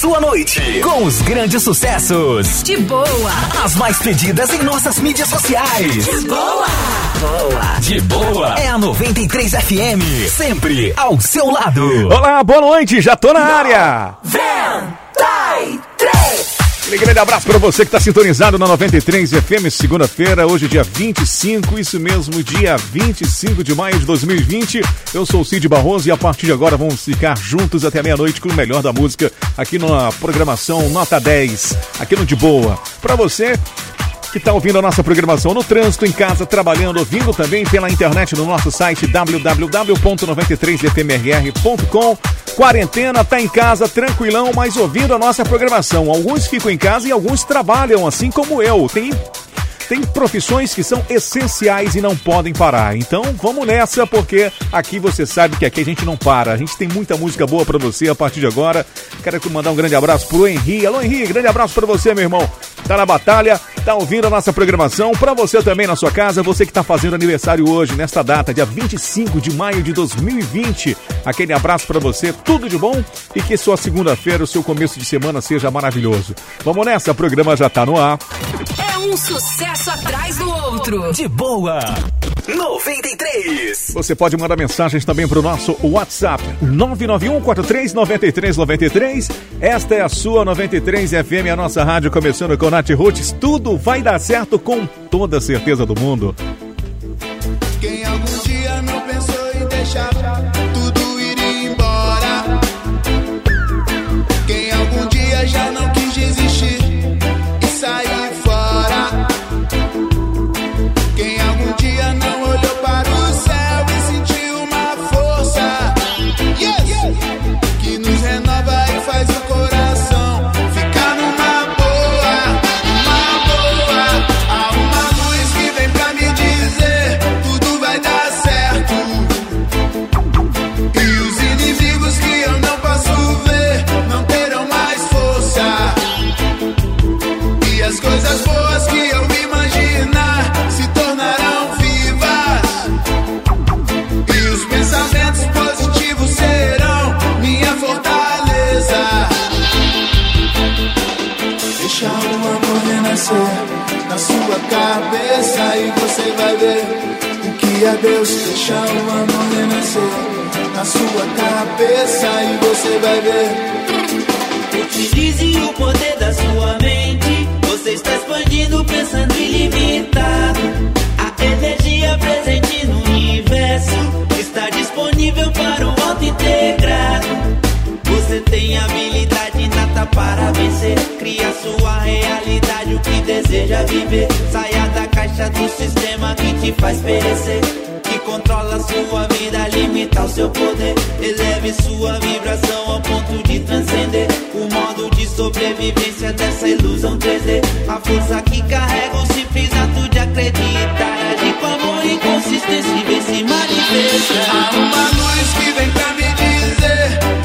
sua noite com os grandes sucessos. De boa. As mais pedidas em nossas mídias sociais. De boa. Boa. De boa. É a 93 FM. Sempre ao seu lado. Olá, boa noite. Já tô na área. Vem, Um grande abraço para você que está sintonizado na 93 FM, segunda-feira, hoje dia 25, isso mesmo, dia 25 de maio de 2020. Eu sou o Cid Barroso e a partir de agora vamos ficar juntos até meia-noite com o melhor da música aqui na programação Nota 10, aqui no De Boa. Para você que está ouvindo a nossa programação no trânsito, em casa, trabalhando, ouvindo também pela internet no nosso site www.93fmrr.com. Quarentena, tá em casa, tranquilão, mas ouvindo a nossa programação. Alguns ficam em casa e alguns trabalham, assim como eu. Tem tem profissões que são essenciais e não podem parar. Então vamos nessa, porque aqui você sabe que aqui a gente não para. A gente tem muita música boa para você a partir de agora. Quero mandar um grande abraço pro Henri. Alô, Henri, grande abraço para você, meu irmão. Tá na batalha, tá ouvindo a nossa programação. Para você também na sua casa, você que tá fazendo aniversário hoje, nesta data, dia 25 de maio de 2020. Aquele abraço para você, tudo de bom e que sua segunda-feira, o seu começo de semana seja maravilhoso. Vamos nessa, o programa já tá no ar. É um sucesso atrás do outro. De boa. 93. Você pode mandar mensagens também para o nosso WhatsApp 991-439393. Esta é a sua 93 FM, a nossa rádio começando com Nath Roots. Tudo vai dar certo com toda a certeza do mundo. Quem algum dia não pensou em deixar amor renascer na sua cabeça e você vai ver o que é Deus. Deixa o amor renascer na sua cabeça e você vai ver. Utilize o poder da sua mente. Você está expandindo, pensando ilimitado. A energia presente no universo está disponível para o auto integrado. Você tem habilidade para vencer. Cria sua realidade, o que deseja viver. Saia da caixa do sistema que te faz perecer. Que controla sua vida, limita o seu poder. Eleve sua vibração ao ponto de transcender o modo de sobrevivência dessa ilusão 3D. A força que carrega o simples ato de acreditar. Agir com amor e consistência vem se manifestar. Há uma luz que vem pra me dizer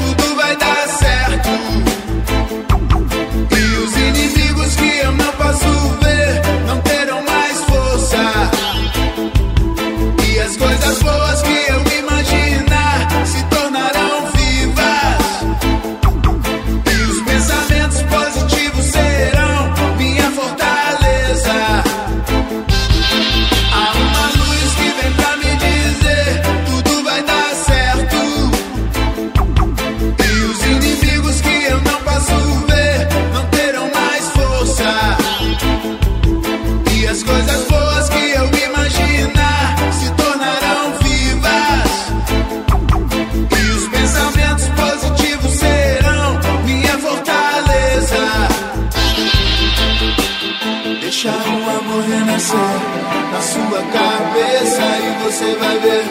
na sua cabeça e você vai ver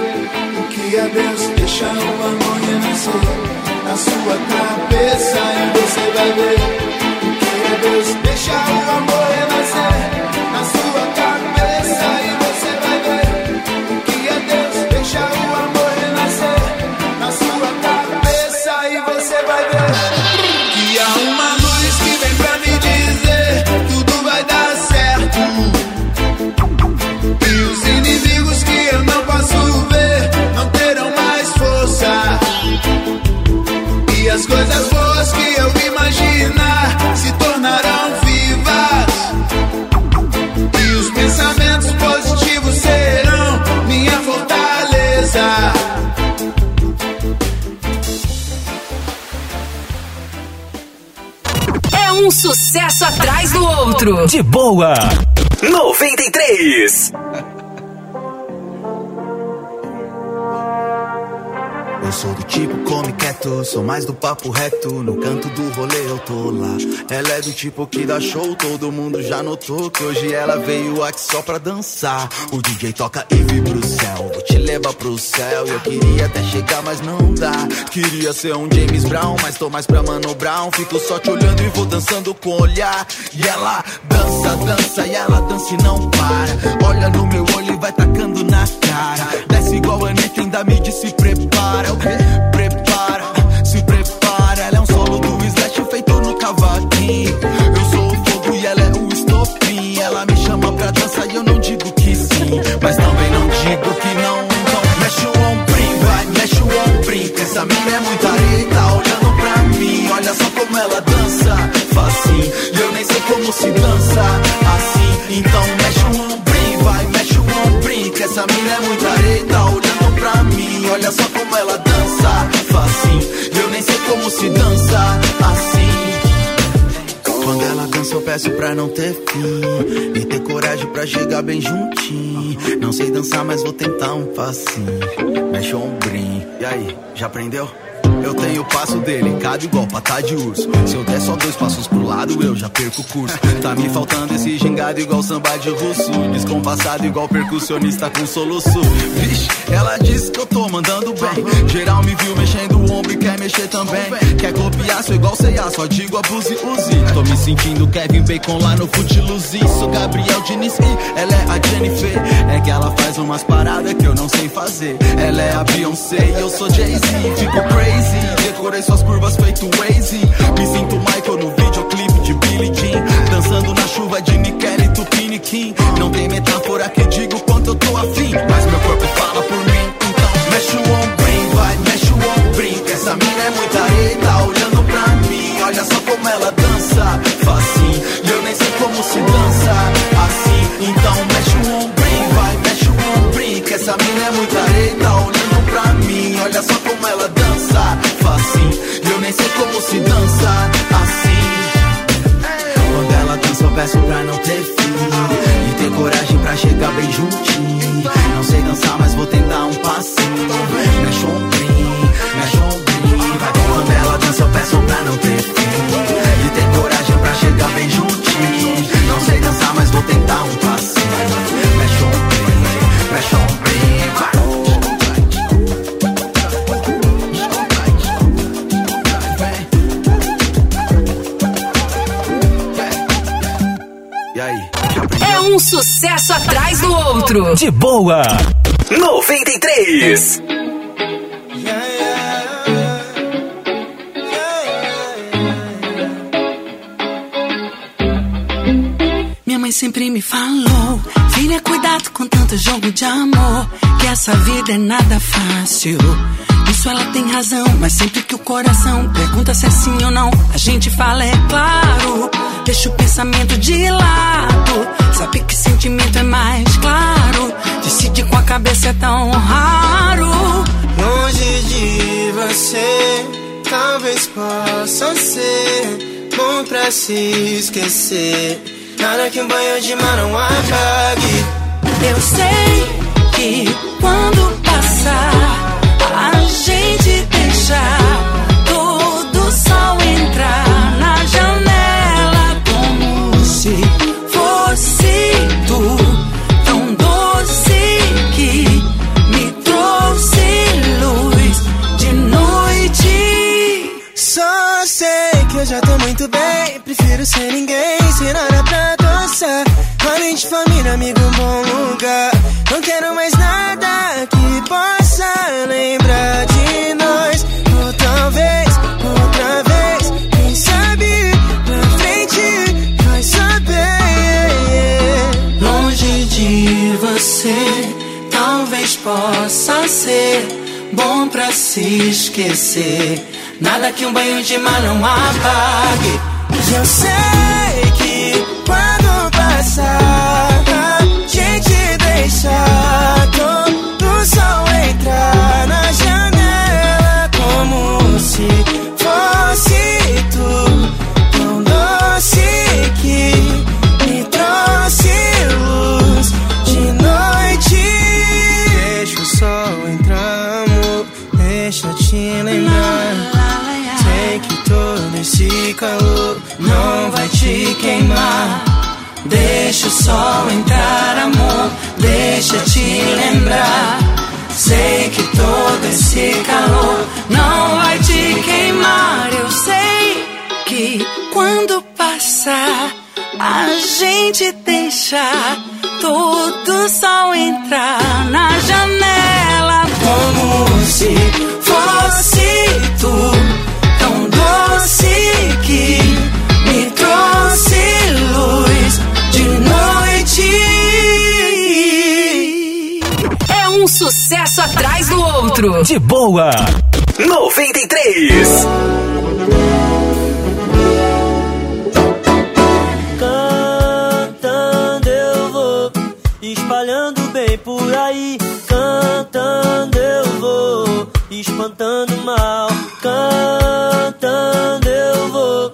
o que é Deus. Deixa o amor renascer na sua cabeça e você vai ver o que é Deus. Deixa o amor renascer sucesso atrás do outro. De boa. 93. Sou do tipo come quieto, sou mais do papo reto. No canto do rolê eu tô lá. Ela é do tipo que dá show, todo mundo já notou que hoje ela veio aqui só pra dançar. O DJ toca e vibra o céu, vou te levar pro céu. Eu queria até chegar, mas não dá. Queria ser um James Brown, mas tô mais pra Mano Brown. Fico só te olhando e vou dançando com olhar. E ela dança, dança e ela dança e não para. Olha no meu olho e vai tacando na cara. Desce igual a Anitta, ainda me disse prepara. Prepara, se prepara. Ela é um solo do Slash feito no cavaquinho. Eu sou o fogo e ela é o estopim. Ela me chama pra dança e eu não digo que sim. Mas também não digo que não. Então mexe o ombrinho, vai, mexe o ombrinho. Que essa mina é muito areia, tá olhando pra mim. Olha só como ela dança, facinho. E eu nem sei como se dança assim. Então mexe o ombrinho, vai, mexe o ombrinho. Que essa mina é muito areia, tá olhando mim. Olha só como ela dança, facinho. Eu nem sei como se dança assim. Quando ela dança, eu peço pra não ter fim. E ter coragem pra chegar bem juntinho. Não sei dançar, mas vou tentar um passinho. Mexe o ombrinho. E aí, já aprendeu? Eu tenho o passo dele, cada igual patada de urso. Se eu der só dois passos pro lado, eu já perco o curso. Tá me faltando esse gingado igual samba de russo. Descompassado igual percussionista com soluço. Vixe, ela disse que eu tô mandando bem. Geral me viu mexendo o ombro e quer mexer também. Quer copiar, sou igual C.A., só digo abuse, use. Tô me sentindo Kevin Bacon lá no Footloose. Sou Gabriel Diniz e ela é a Jennifer. É que ela faz umas paradas que eu não sei fazer. Ela é a Beyoncé e eu sou Jay-Z. Fico crazy, decorei suas curvas feito Waze. Me sinto Michael no videoclipe de Billie Jean. Dançando na chuva de Nickel e Tupiniquim. Não tem metáfora que diga o quanto eu tô afim. Mas meu corpo fala por mim. Então mexe o ombrinho, vai, mexe o ombrinho. Essa mina é muita areia, tá olhando pra mim. Olha só como ela dança, facinho. E eu nem sei como se dança assim. Então mexe o ombrinho, vai, mexe o ombrinho. Que essa mina é muita areia, tá olhando pra mim. Olha só como ela dança, nem sei como se dança assim. Quando ela dança, eu peço pra não ter fim. E ter coragem pra chegar bem juntinho. Não sei dançar, mas vou tentar um passinho. Mexe o ombrinho, mexe o ombrinho. Vai quando ela dança, eu peço pra não ter sucesso atrás do outro. De boa. 93. Minha mãe sempre me falou: Cuidado com tanto jogo de amor. Que essa vida é nada fácil. Isso ela tem razão, mas sempre que o coração pergunta se é sim ou não, a gente fala é claro. Deixa o pensamento de lado. Sabe que sentimento é mais claro. Decide com a cabeça é tão raro. Longe de você, talvez possa ser bom pra se esquecer. Nada que um banho de mar não apague. Eu sei que quando passar, a gente deixar todo o sol entrar na janela como se fosse tu, tão doce que me trouxe luz de noite. Só sei que eu já tô muito bem. Prefiro ser ninguém, Parente, família, amigo, bom lugar. Não quero mais nada que possa lembrar de nós. Ou talvez, outra vez, quem sabe pra frente vai saber. Longe de você, talvez possa ser bom pra se esquecer. Nada que um banho de mar não apague. Eu sei que essa gente deixa todo sol entrar na janela como se fosse tu tão doce que me trouxe luz de noite. Deixa o sol entrar, amor, deixa te lembrar. Sei que todo esse calor não vai te queimar. Deixa o sol entrar, amor, deixa te lembrar. Sei que todo esse calor não vai te queimar. Eu sei que quando passar, a gente deixa todo sol entrar na janela como se atrás do outro. De boa. 93. Cantando eu vou, espalhando bem por aí. Cantando eu vou, espantando mal. Cantando eu vou,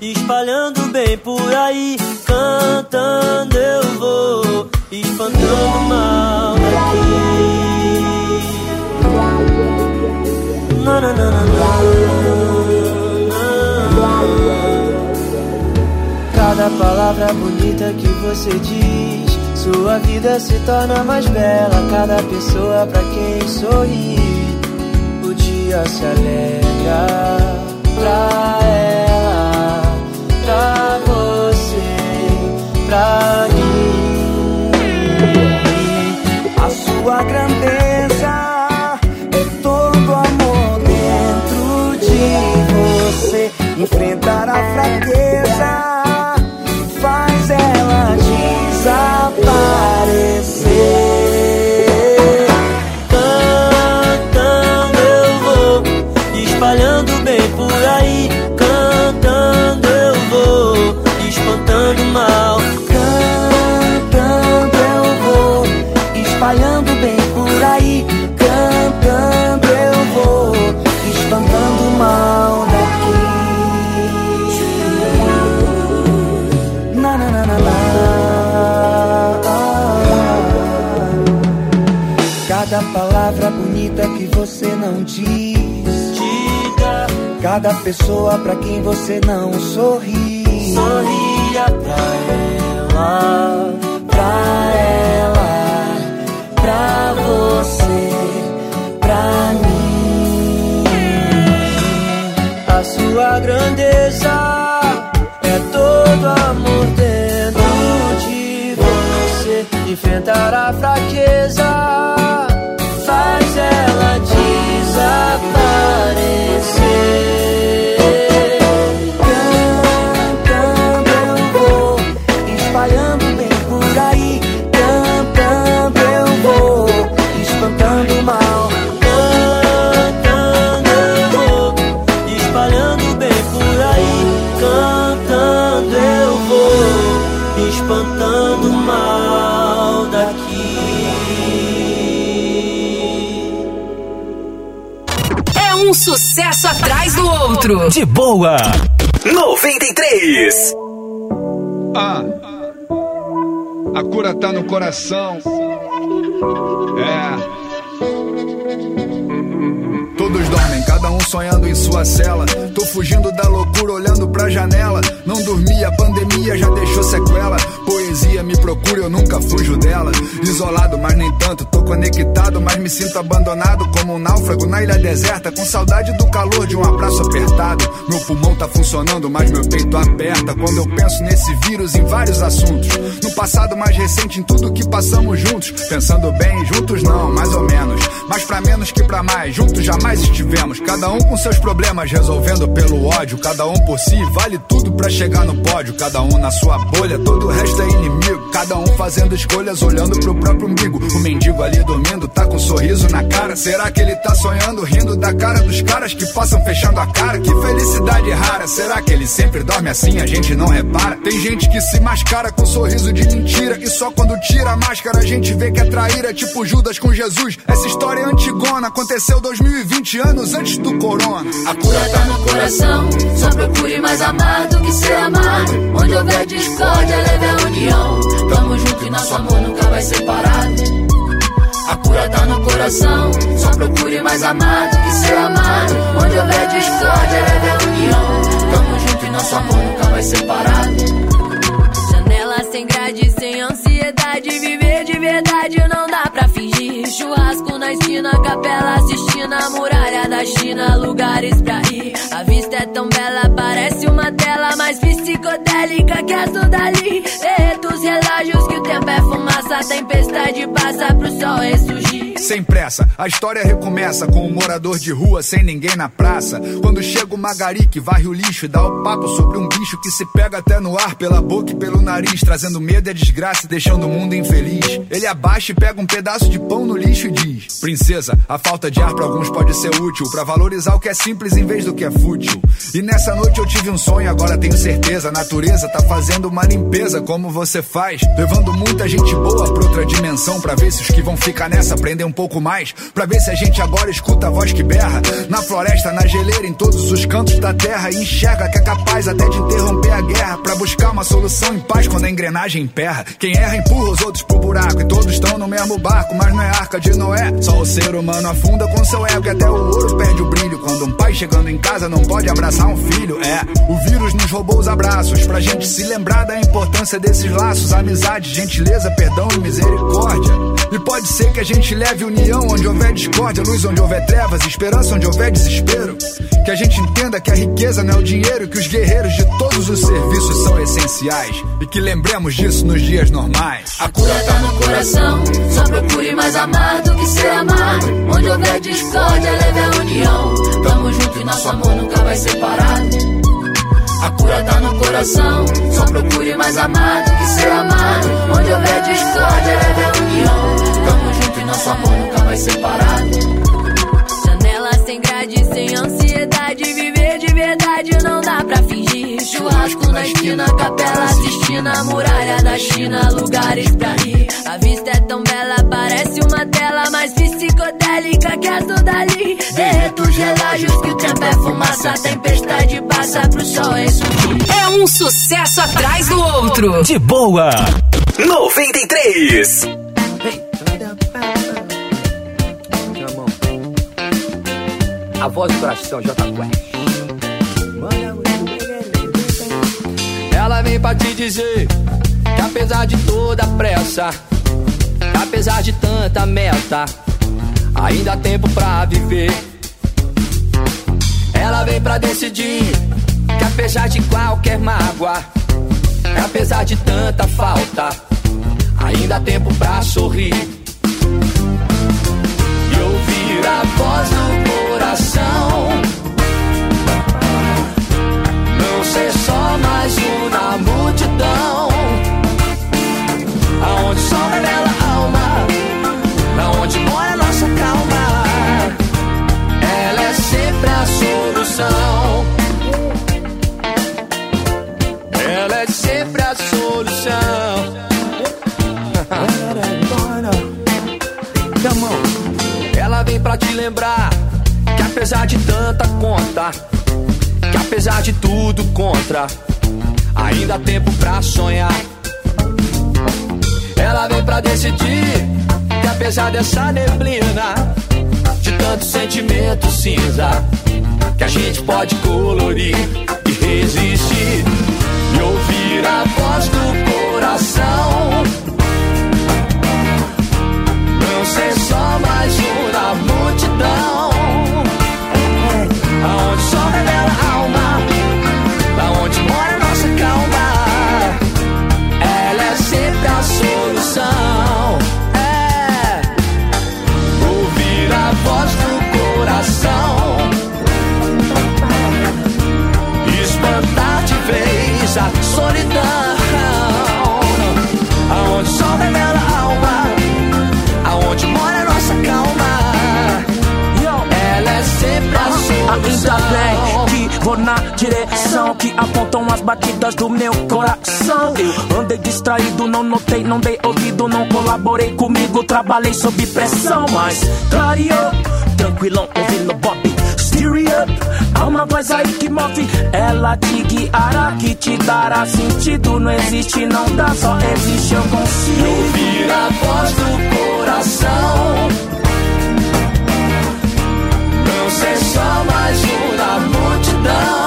espalhando bem por aí. Cantando eu vou, espantando mal daqui. Cada palavra bonita que você diz, sua vida se torna mais bela. Cada pessoa pra quem sorri, o dia se alegra. Pra palavra bonita que você não diz. Diga. Cada pessoa pra quem você não sorri. Sorria pra ela, pra ela, pra você, pra mim. A sua grandeza é todo amor dentro de você. Enfrentar a fraqueza love sucesso atrás do outro. De boa. 93. Ah, a cura tá no coração. É. Todos dormem, cada um sonhando em sua cela. Tô fugindo da loucura, olhando pra janela. Não dormi, a pandemia já deixou sequela. Poesia me procura, eu nunca fujo dela. Isolado, mas nem tanto. Conectado, mas me sinto abandonado. Como um náufrago na ilha deserta. Com saudade do calor de um abraço apertado. Meu pulmão tá funcionando, mas meu peito aperta. Quando eu penso nesse vírus em vários assuntos. No passado mais recente, em tudo que passamos juntos. Pensando bem, juntos não, mais ou menos. Mas pra menos que pra mais, juntos jamais estivemos. Cada um com seus problemas, resolvendo pelo ódio. Cada um por si, vale tudo pra chegar no pódio. Cada um na sua bolha, todo o resto é inimigo. Cada um fazendo escolhas, olhando pro próprio umbigo. O mendigo ali dormindo, tá com um sorriso na cara. Será que ele tá sonhando, rindo da cara dos caras que passam fechando a cara? Que felicidade rara. Será que ele sempre dorme assim, a gente não repara? Tem gente que se mascara com sorriso de mentira. E só quando tira a máscara a gente vê que é traíra, tipo Judas com Jesus. Essa história é antigona, aconteceu 2020 anos antes do corona. A cura tá no coração, só procure mais amar do que ser amado. Onde houver discórdia, leve a união. Tamo junto e nosso amor nunca vai separado. A cura tá no coração, só procure mais amar do que ser amado. Onde houver discórdia, leve a união. Tamo junto ser parado. Janela ansiedade. Viver de verdade não dá pra fingir. Churrasco na esquina, capela assistindo a muralha da China. Lugares pra ir. A vista é tão bela, parece uma tela mais psicodélica que as do Dali. Derreto os relógios que o tempo é fumaça. Tempestade passa pro sol ressurgir. Sem pressa, a história recomeça com um morador de rua sem ninguém na praça. Quando chega o Magari que varre o lixo e dá o papo sobre um bicho que se pega até no ar pela boca e pelo nariz, trazendo medo e a desgraça e deixando o mundo infeliz. Ele abaixa e pega um pedaço de pão no lixo e diz: Princesa, a falta de ar pra alguns pode ser útil pra valorizar o que é simples em vez do que é fútil. E nessa noite eu tive um sonho, agora tenho certeza. A natureza tá fazendo uma limpeza como você faz, levando muita gente boa pra outra dimensão pra ver se os que vão ficar nessa aprendem um pouco mais. Pra ver se a gente agora escuta a voz que berra. Na floresta, na geleira, em todos os cantos da terra. E enxerga que é capaz até de interromper a guerra. Pra buscar uma solução em paz quando a engrenagem emperra. Quem erra empurra os outros pro buraco. E todos estão no mesmo barco, mas não é arca de Noé. Só o ser humano afunda com seu ego. E até o ouro perde o brilho. Quando um pai chegando em casa não pode abraçar um filho. É, o vírus nos roubou os abraços. Pra gente se lembrar da importância desses laços. Amizade, gentileza, perdão e misericórdia. Pode ser que a gente leve união onde houver discórdia, luz onde houver trevas, esperança onde houver desespero. Que a gente entenda que a riqueza não é o dinheiro, que os guerreiros de todos os serviços são essenciais. E que lembremos disso nos dias normais. A cura tá no coração, só procure mais amar do que ser amado. Onde houver discórdia, leve a união. Tamo junto e nosso amor nunca vai ser parado. A cura tá no coração, só procure mais amar do que ser amado. Onde houver discórdia, leve a união. Nosso amor nunca vai ser parado. Janela sem grade, sem ansiedade. Viver de verdade não dá pra fingir. Churrasco na esquina, capela assistindo a muralha da China. Lugares pra ir. A vista é tão bela, parece uma tela mais psicodélica que as do Dali. Derreto os relógios que o tempo é fumaça. A tempestade passa pro sol ressurgir. É um sucesso atrás do outro. De boa. 93. A voz do coração, J Quest. Ela vem pra te dizer que apesar de toda a pressa, apesar de tanta meta, ainda há tempo pra viver. Ela vem pra decidir que apesar de qualquer mágoa, apesar de tanta falta, ainda há tempo pra sorrir. E ouvir a voz do coração. Não ser só mais um na multidão. Aonde só revela a alma, na onde mora a nossa calma. Ela é sempre a solução. Ela é sempre a solução. Ela vem pra te lembrar apesar de tanta conta, que apesar de tudo contra, ainda há tempo pra sonhar. Ela vem pra decidir que apesar dessa neblina, de tanto sentimento cinza, que a gente pode colorir e resistir e ouvir a voz do coração. Não ser só mais um na multidão. Ainda bem que vou na direção que apontam as batidas do meu coração. Eu andei distraído, não notei, não dei ouvido, não colaborei comigo, trabalhei sob pressão, mas clareou, tranquilão, ouvindo Bob. Steer up, há uma voz aí que move, ela te guiará, que te dará sentido. Não existe, não dá, só existe, eu consigo. Ouvir a voz do coração. Só mais um na multidão.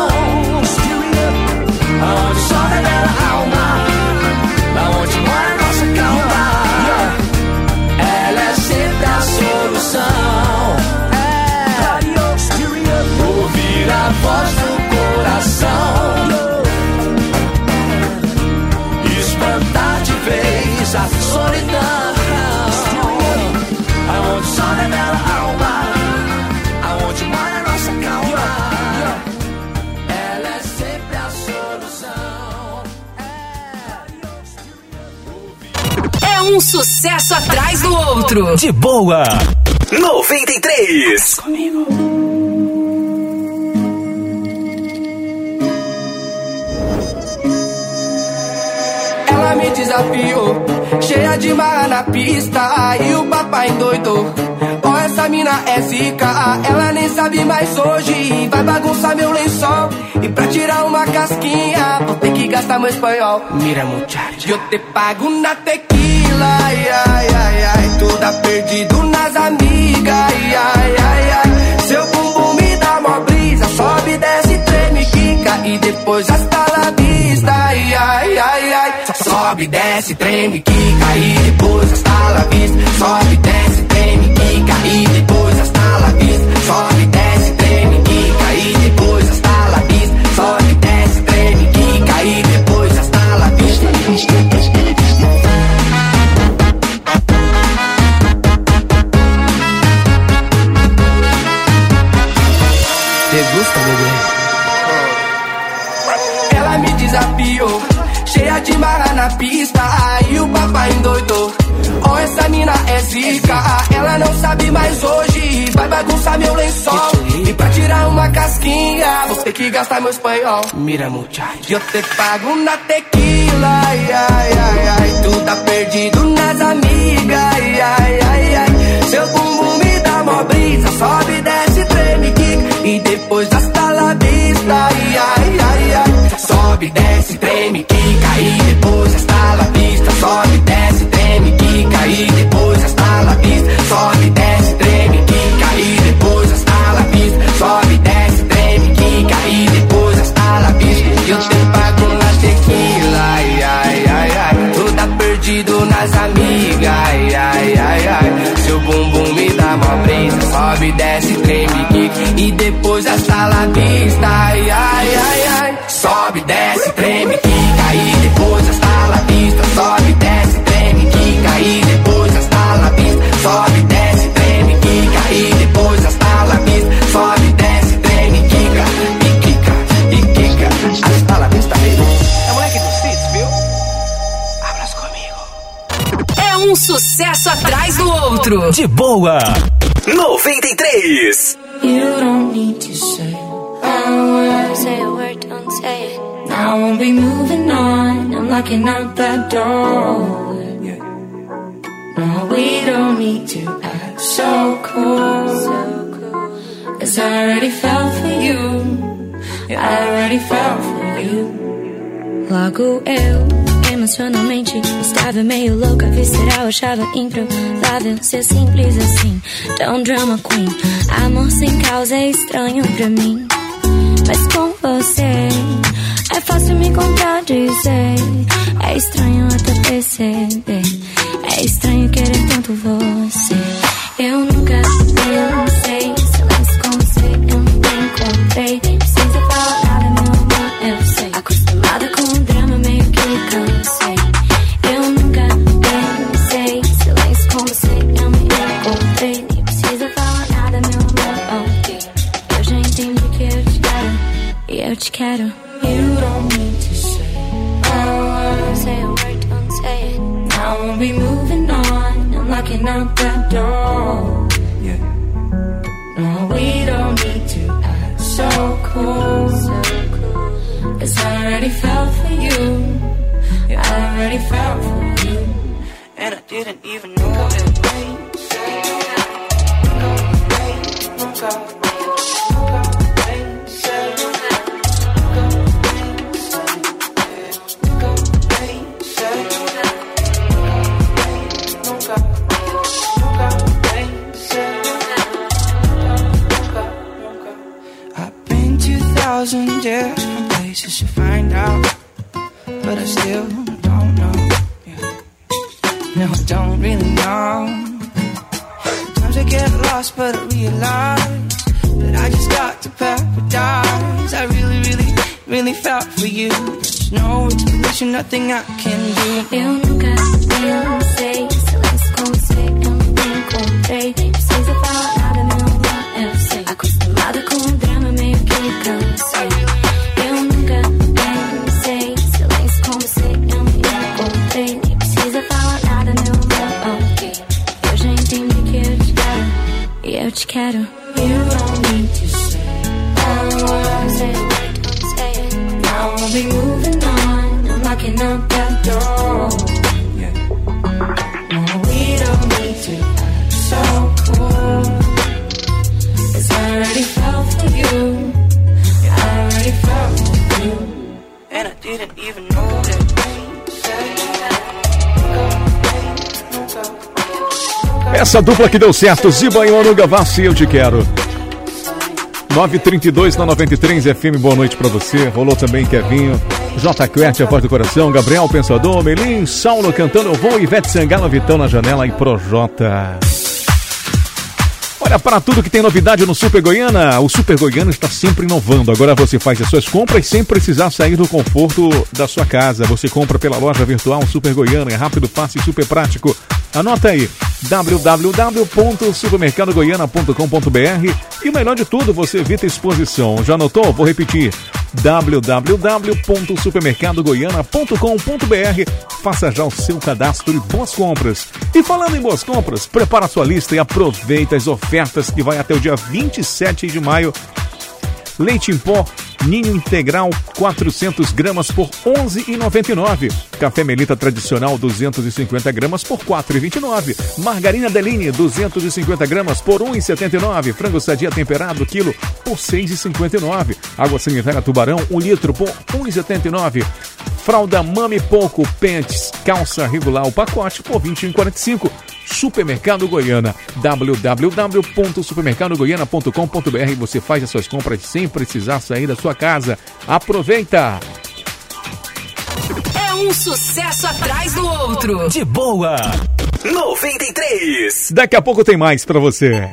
Um sucesso atrás do outro. De boa. 93. Ela me desafiou, cheia de marra na pista, e o papai endoidou. Ó, essa mina é zica, ela nem sabe mais hoje. Vai bagunçar meu lençol, e pra tirar uma casquinha, vou ter que gastar meu espanhol. Mira, muchacha, eu te pago na tequila, ai, ai, ai, ai. Toda perdido nas amigas, ai, ai, ai, ai. Seu bumbum me dá mó brisa, sobe, desce, treme, quica, e depois hasta la vista, ai, ai, ai, ai. Sobe, desce, treme, quica, e depois hasta la vista. Sobe, desce, treme, quica, e depois hasta la vista. Na pista, aí o papai endoidou. Ó, essa mina é zica, ela não sabe mais hoje, vai bagunçar meu lençol. E pra tirar uma casquinha, vou ter que gastar meu espanhol. Mira, muchacho, eu te pago na tequila, ai, ai, ai, ai. Tu tá perdido nas amigas, ai, ai, ai, ai. Seu bumbum me dá mó brisa, sobe, desce, treme, quica. E depois hasta la vista, ai, ai, ai, ai. Sobe, desce, treme, quica. Sobe, desce, treme, quica. E depois la vista. Sobe, desce, treme, quica. E depois la vista. Sobe, desce, treme, quica. E depois hasta la vista. Eu te pago na tequila, ai, ai, ai, ai. Tu tá perdido nas amigas, ai, ai, ai, ai. Seu bumbum me dá mó brisa. Sobe, desce, treme, quica. E depois vista, ai, ai, ai, ai. Sucesso atrás do outro. De boa. 93. You don't need to say a word. Say a word, don't say it. Now I won't be moving on. I'm locking out that door. No, we don't need to act so cool. Cause I already fell for you. I already fell for you. Logo eu, emocionalmente, estava meio louca, visceral, achava improvável ser simples assim. Tão drama queen, amor sem causa é estranho pra mim. Mas com você, é fácil me contradizer. É estranho até perceber. É estranho querer tanto você. Eu nunca pensei, silêncio com você, eu nunca encontrei. Precisa falar nada, meu amor, eu sei. Acostumada com o drama, meio que cansei. Te quero. You don't need to say a word. Say a word, don't say it. Now I won't be moving on. I'm locking out that door. Yeah. No, we don't need to act so cool. Cause I already fell for you. Yeah, I already fell for you. And I didn't even know it. I've thousand different places to find out, but I still don't know. Yeah. No, I don't really know. Sometimes I get lost, but I realize that I just got to paradise. I really, really, really felt for you. There's no explanation, nothing I can do. Eu nunca pensei, te quero. You don't need to say a word. Say it. Now I'll be moving on. I'm locking up that door. No, we don't need to act so cool. 'Cause I already fell for you. Yeah, I already fell for you. And I didn't even know Essa dupla que deu certo, Ziba e Onuga Vassi, eu te quero. 932 na 93 FM, boa noite pra você. Rolou também Kevinho, J. Quert, a voz do coração, Gabriel Pensador, Melim, Saulo cantando Eu Vou, Ivete Sangalo, Vitão na janela e Projota. Olha, para tudo que tem novidade no Super Goiana, o Super Goiana está sempre inovando. Agora você faz as suas compras sem precisar sair do conforto da sua casa. Você compra pela loja virtual Super Goiana, é rápido, fácil e super prático. Anota aí, www.supermercadogoiana.com.br e o melhor de tudo, você evita exposição. Já anotou? Vou repetir, www.supermercadogoiana.com.br Faça já o seu cadastro e boas compras. E falando em boas compras, prepara sua lista e aproveita as ofertas que vai até o dia 27 de maio. Leite em pó Ninho integral 400 gramas por 11,99. Café Melita tradicional 250 gramas por 4,29. Margarina Deline 250 gramas por 1,79. Frango sadia temperado quilo por 6,59. Água sanitária Tubarão 1 litro por 1,79. Fralda Mami Pouco Pentes calça regular o pacote por 21,45. Supermercado Goiana www.supermercadogoiana.com.br Você faz as suas compras sem precisar sair da sua casa. Aproveita! É um sucesso atrás do outro. De boa. 93. Daqui a pouco tem mais pra você.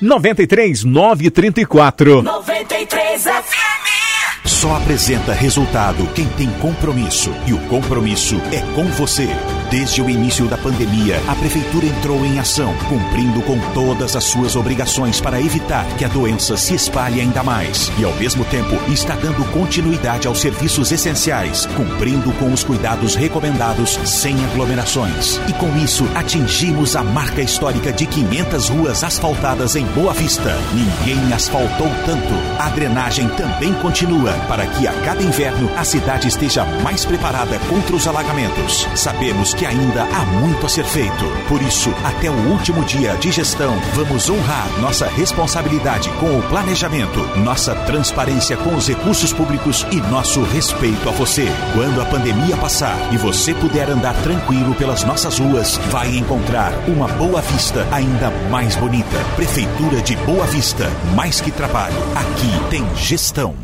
93 934. 93 FM. Só apresenta resultado quem tem compromisso. E o compromisso é com você. Desde o início da pandemia, a Prefeitura entrou em ação, cumprindo com todas as suas obrigações para evitar que a doença se espalhe ainda mais. E, ao mesmo tempo, está dando continuidade aos serviços essenciais, cumprindo com os cuidados recomendados sem aglomerações. E com isso, atingimos a marca histórica de 500 ruas asfaltadas em Boa Vista. Ninguém asfaltou tanto. A drenagem também continua para que a cada inverno a cidade esteja mais preparada contra os alagamentos. Sabemos que ainda há muito a ser feito. Por isso, até o último dia de gestão, vamos honrar nossa responsabilidade com o planejamento, nossa transparência com os recursos públicos e nosso respeito a você. Quando a pandemia passar e você puder andar tranquilo pelas nossas ruas, vai encontrar uma Boa Vista ainda mais bonita. Prefeitura de Boa Vista, mais que trabalho, aqui tem gestão.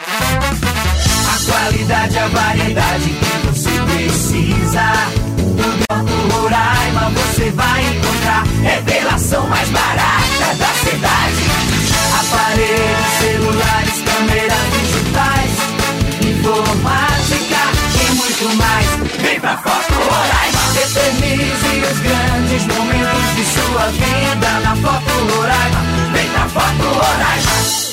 A qualidade, a variedade que você precisa. Bloco Roraima você vai encontrar revelação mais barata da cidade. Aparelhos, celulares, câmeras digitais, informática e muito mais. Vem pra Foto Roraima. Eternize os grandes momentos de sua vida na Foto Roraima. Vem pra Foto Roraima.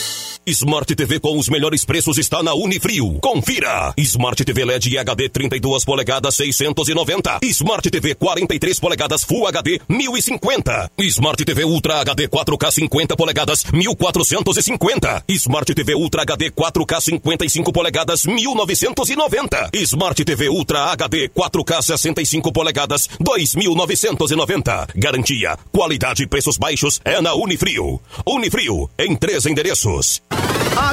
Smart TV com os melhores preços está na Unifrio. Confira! Smart TV LED HD 32 polegadas 690. Smart TV 43 polegadas Full HD 1050. Smart TV Ultra HD 4K 50 polegadas 1450. Smart TV Ultra HD 4K 55 polegadas 1990. Smart TV Ultra HD 4K 65 polegadas 2990. Garantia, qualidade e preços baixos é na Unifrio. Unifrio em três endereços.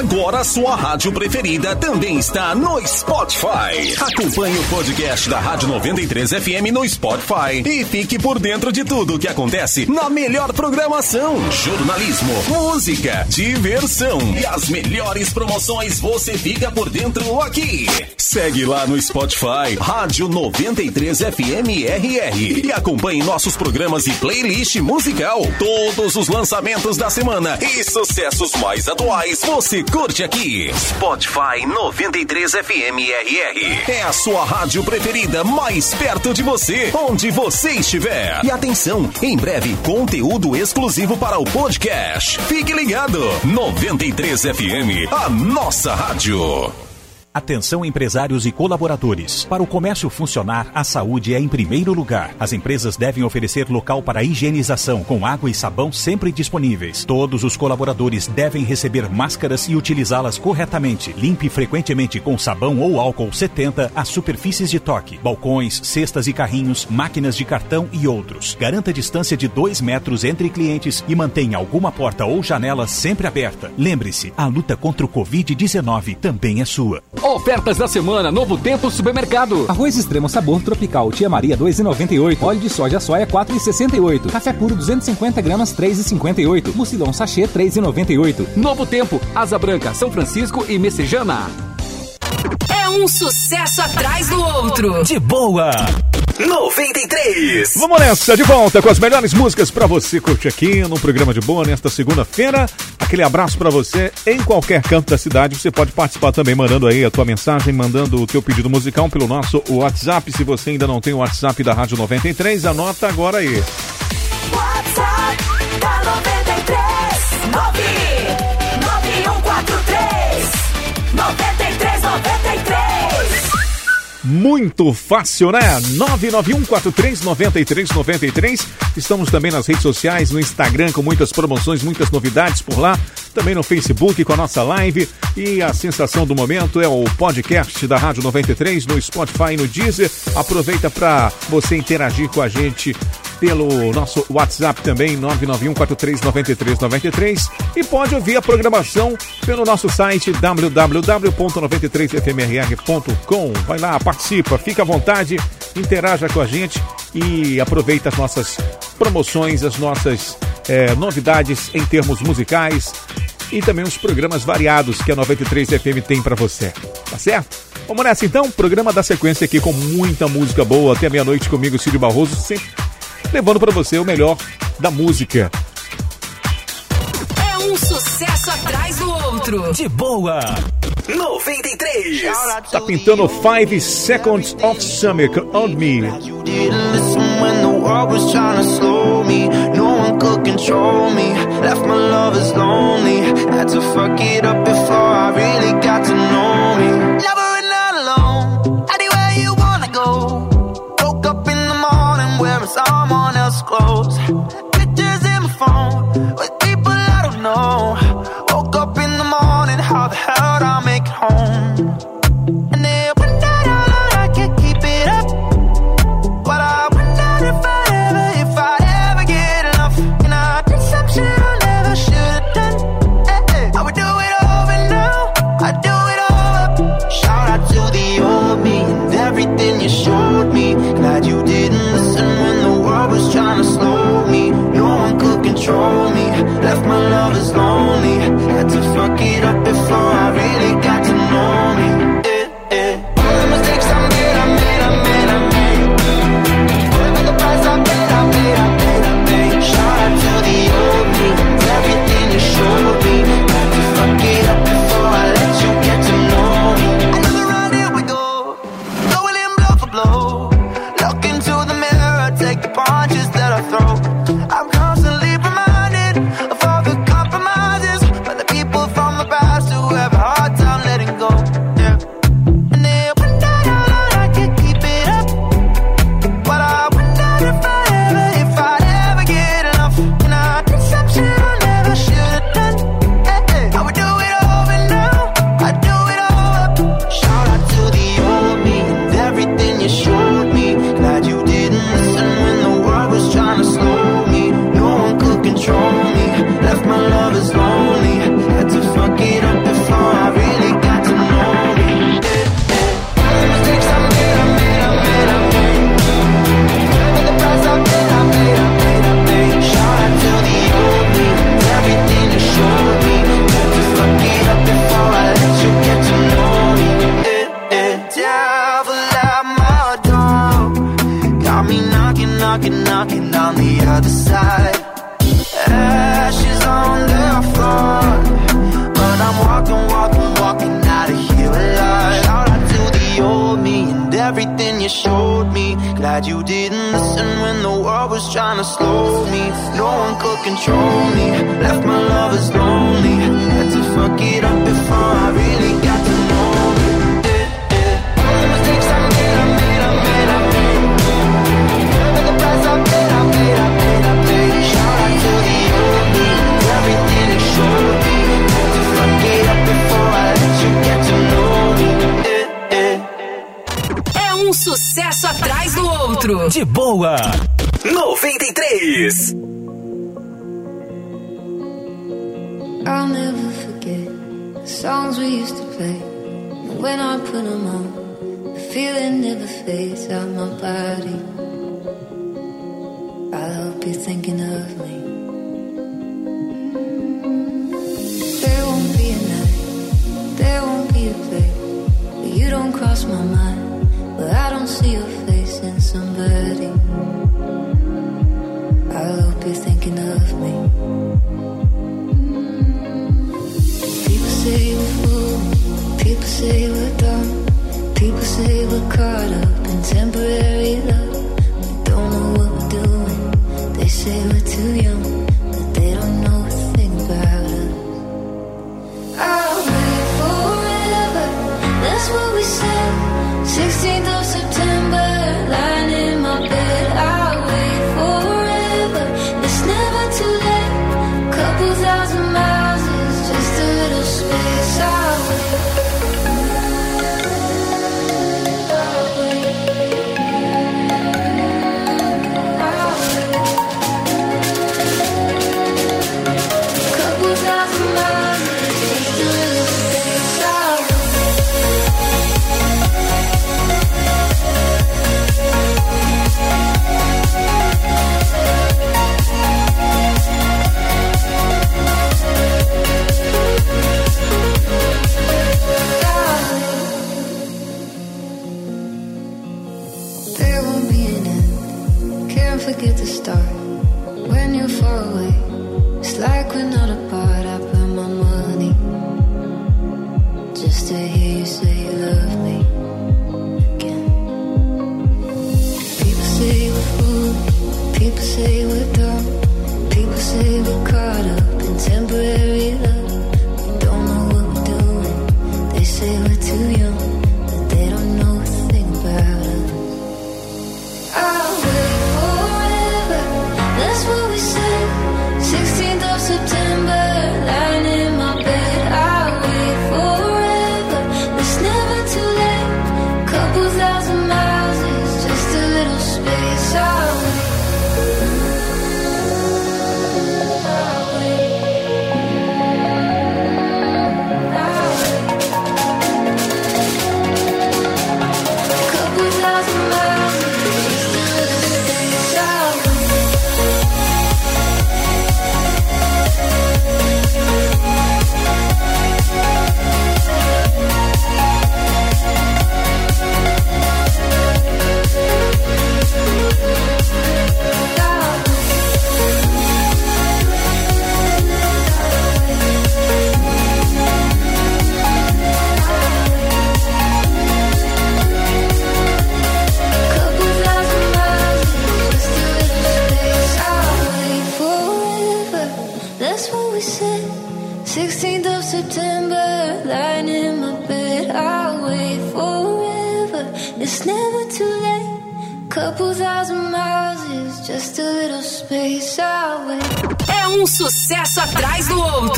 Agora sua rádio preferida também está no Spotify. Acompanhe o podcast da Rádio 93 FM no Spotify e fique por dentro de tudo o que acontece na melhor programação. Jornalismo, música, diversão e as melhores promoções você fica por dentro aqui. Segue lá no Spotify, Rádio 93 FM RR e acompanhe nossos programas e playlist musical. Todos os lançamentos da semana e sucessos mais atuais você você curte aqui. Spotify 93 FM RR. É a sua rádio preferida mais perto de você, onde você estiver. E atenção, em breve conteúdo exclusivo para o podcast. Fique ligado. 93 FM, a nossa rádio. Atenção empresários e colaboradores. Para o comércio funcionar, a saúde é em primeiro lugar. As empresas devem oferecer local para higienização, com água e sabão sempre disponíveis. Todos os colaboradores devem receber máscaras e utilizá-las corretamente. Limpe frequentemente com sabão ou álcool 70 as superfícies de toque, balcões, cestas e carrinhos, máquinas de cartão e outros. Garanta distância de 2 metros entre clientes e mantenha alguma porta ou janela sempre aberta. Lembre-se, a luta contra o Covid-19 também é sua. Ofertas da semana, Novo Tempo Supermercado. Arroz extremo sabor tropical, tia Maria 2,98. Óleo de soja soia 4,68. Café puro 250 gramas 3,58. Mucilão sachê 3,98. Novo Tempo, Asa Branca, São Francisco e Messejana. É um sucesso atrás do outro. De boa. 93. Vamos nessa, de volta com as melhores músicas para você curtir aqui no programa de boa nesta segunda-feira. Aquele abraço para você em qualquer canto da cidade. Você pode participar também mandando aí a tua mensagem, mandando o teu pedido musical pelo nosso WhatsApp. Se você ainda não tem o WhatsApp da Rádio 93, anota agora aí. WhatsApp da 93 99143 Muito fácil, né? 991439393. Estamos também nas redes sociais, no Instagram com muitas promoções, muitas novidades por lá. Também no Facebook com a nossa live. E a sensação do momento é o podcast da Rádio 93 no Spotify e no Deezer. Aproveita para você interagir com a gente pelo nosso WhatsApp também, 991439393 e pode ouvir a programação pelo nosso site www.93fmrr.com. Vai lá, participa, fica à vontade, interaja com a gente e aproveita as nossas promoções, as nossas eh, novidades em termos musicais e também os programas variados que a 93 FM tem para você. Tá certo? Vamos nessa então, programa da sequência aqui com muita música boa até meia-noite comigo, Círio Barroso, sempre levando para você o melhor da música. É um sucesso atrás do outro. De boa. 93. Tá pintando 5 Seconds of Summer on Me. didn't listen when the world was trying to slow me. No one could control me. Left my lovers lonely. Had to fuck it up before I really got to know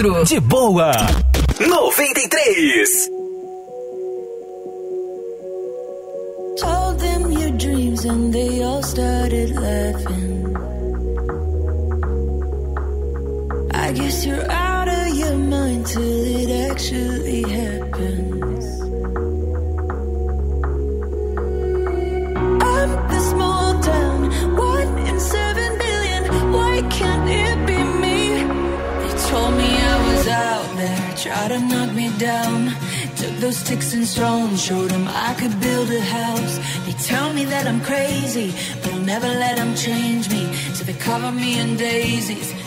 Centro. De boa. 93. Told them your dreams and they all started laughing. cover me in daisies.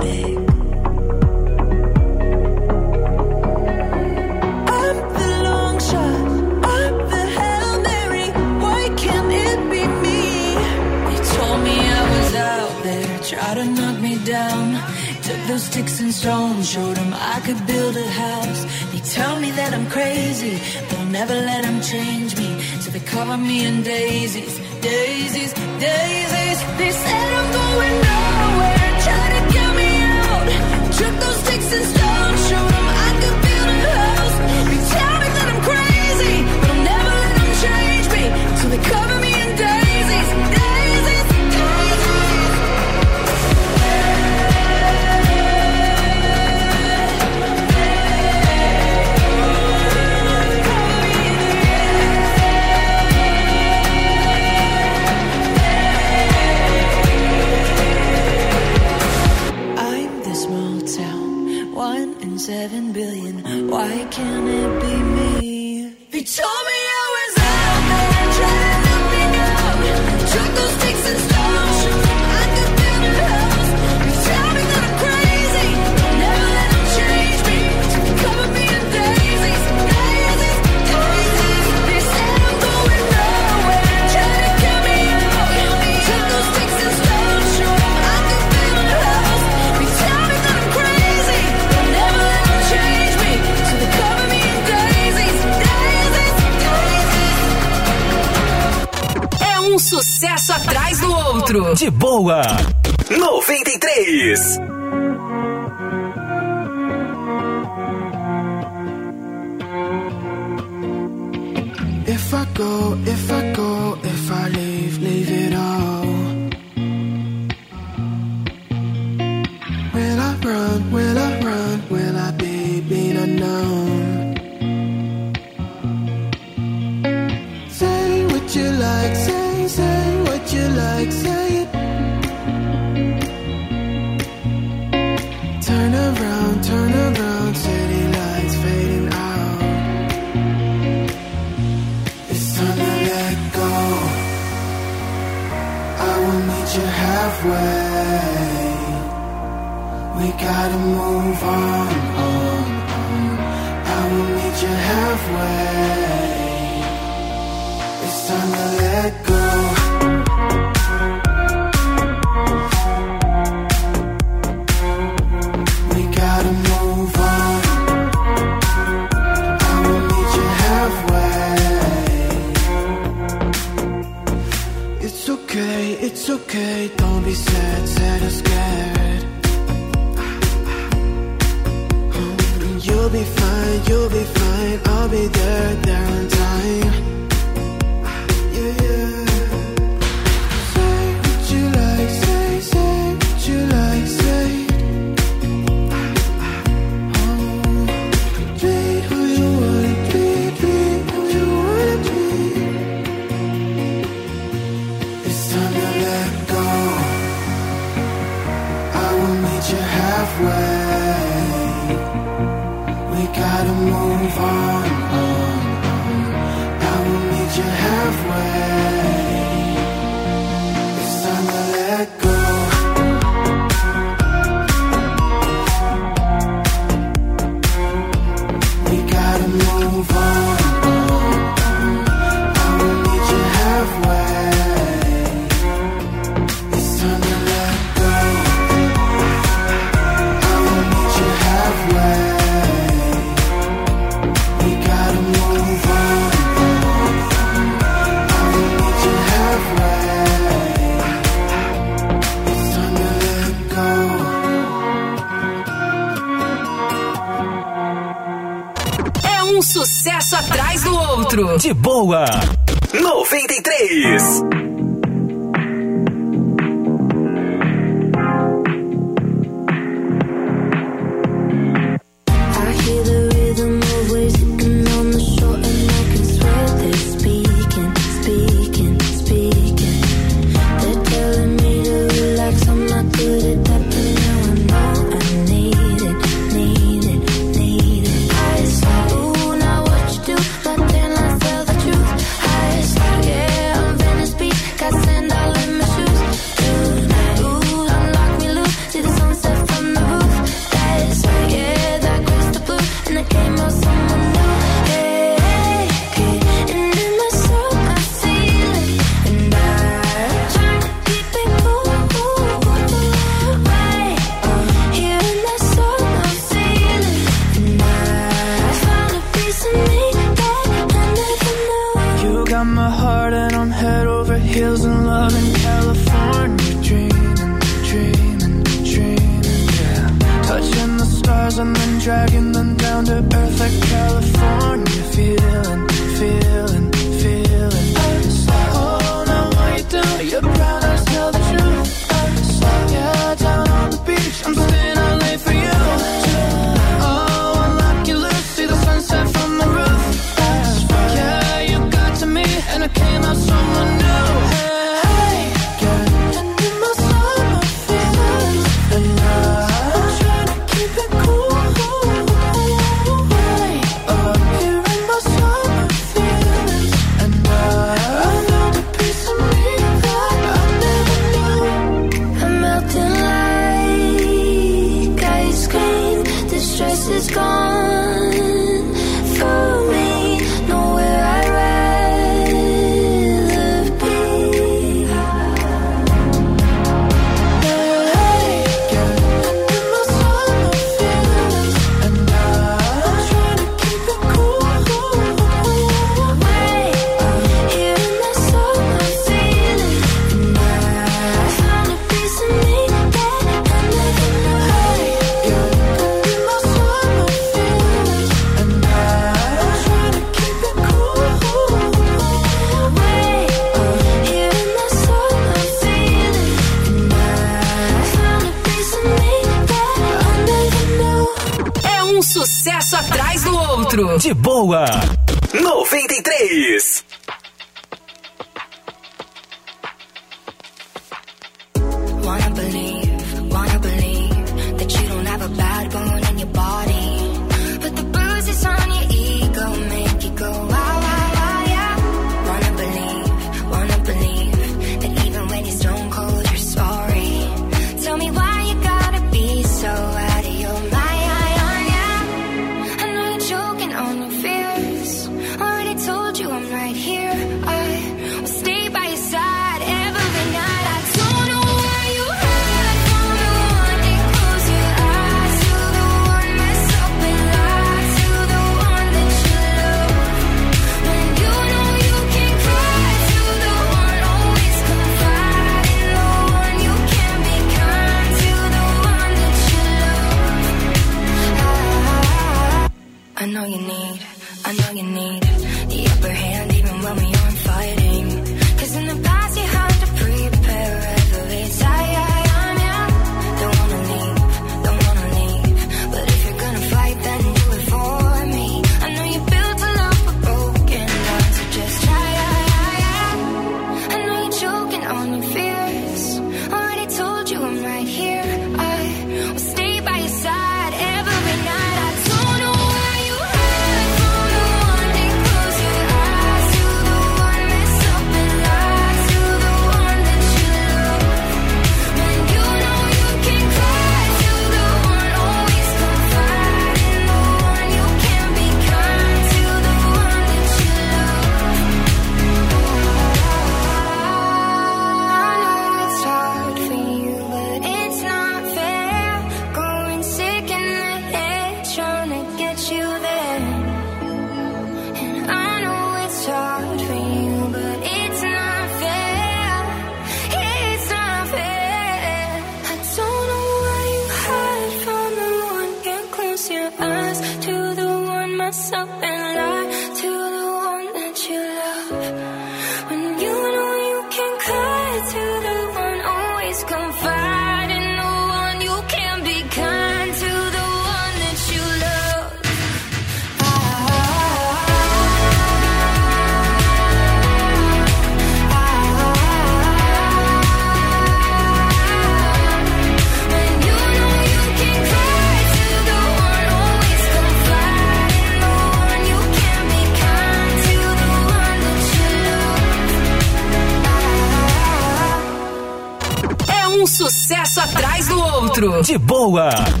De boa.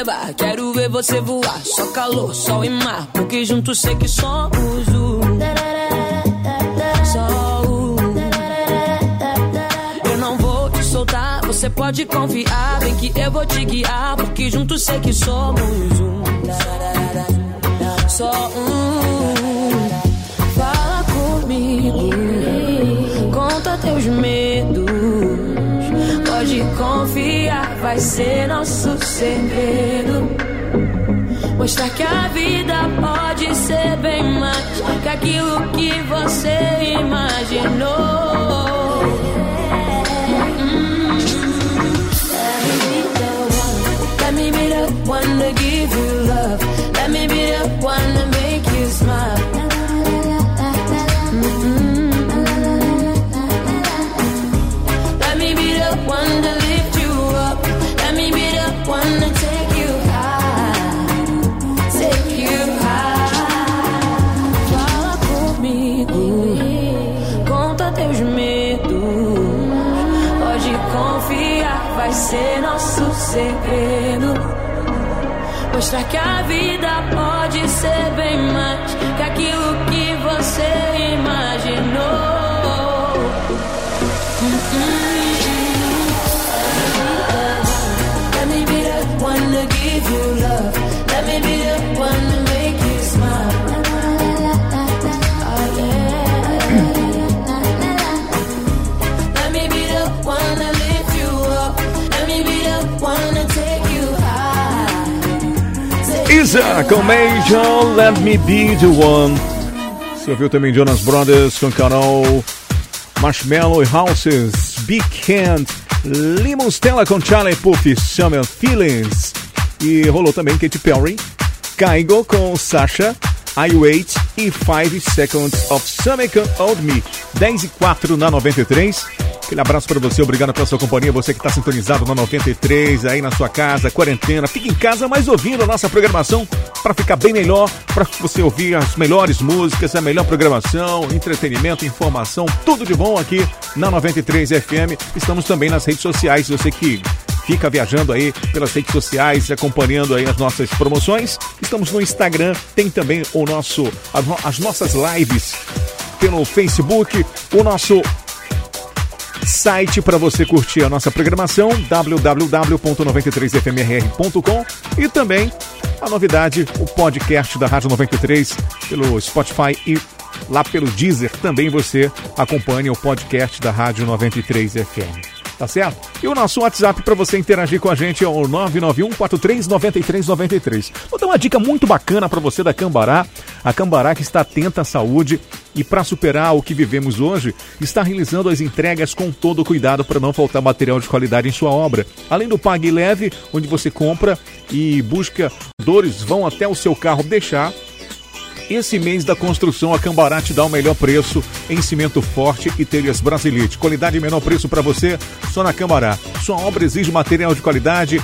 Levar, quero ver você voar. Só calor, sol e mar, porque juntos sei que somos um. Só um. Eu não vou te soltar, você pode confiar. Vem que eu vou te guiar, porque juntos sei que somos um. Só um. Fala comigo, conta teus medos. Pode confiar, vai ser nosso segredo. Mostrar que a vida pode ser bem mais que aquilo que você imaginou. Let me be the one to give you love. Let me be the one to make you smile. Vai ser nosso segredo. Mostrar que a vida pode ser bem mais que aquilo que você imaginou. High. Take Isa com Major, Let Me Be The One. Você ouviu também Jonas Brothers com Carol, Marshmallow e Houses, Big Hand, Limon Stella com Charlie Puth, Summer Feelings. E rolou também Katy Perry, Kaigo com Sasha, I Wait e 5 Seconds of Summer Can Hold Me. 10 e 4 na 93. Aquele abraço para você, obrigado pela sua companhia. Você que está sintonizado na 93, aí na sua casa, quarentena. Fique em casa, mas ouvindo a nossa programação para ficar bem melhor, para você ouvir as melhores músicas, a melhor programação, entretenimento, informação, tudo de bom aqui na 93 FM. Estamos também nas redes sociais. Você que fica viajando aí pelas redes sociais, acompanhando aí as nossas promoções. Estamos no Instagram, tem também o nosso as nossas lives pelo Facebook, o nosso site para você curtir a nossa programação www.93fmrr.com e também a novidade, o podcast da Rádio 93 pelo Spotify e lá pelo Deezer também você acompanha o podcast da Rádio 93 FM. Tá certo? E o nosso WhatsApp para você interagir com a gente é o 991 439393. Vou dar uma dica muito bacana para você da Cambará. A Cambará que está atenta à saúde e para superar o que vivemos hoje, está realizando as entregas com todo cuidado para não faltar material de qualidade em sua obra. Além do Pague Leve, onde você compra e busca dores vão até o seu carro deixar esse mês da construção, a Cambará te dá o melhor preço em cimento forte e telhas Brasilite. Qualidade e menor preço para você só na Cambará. Sua obra exige material de qualidade,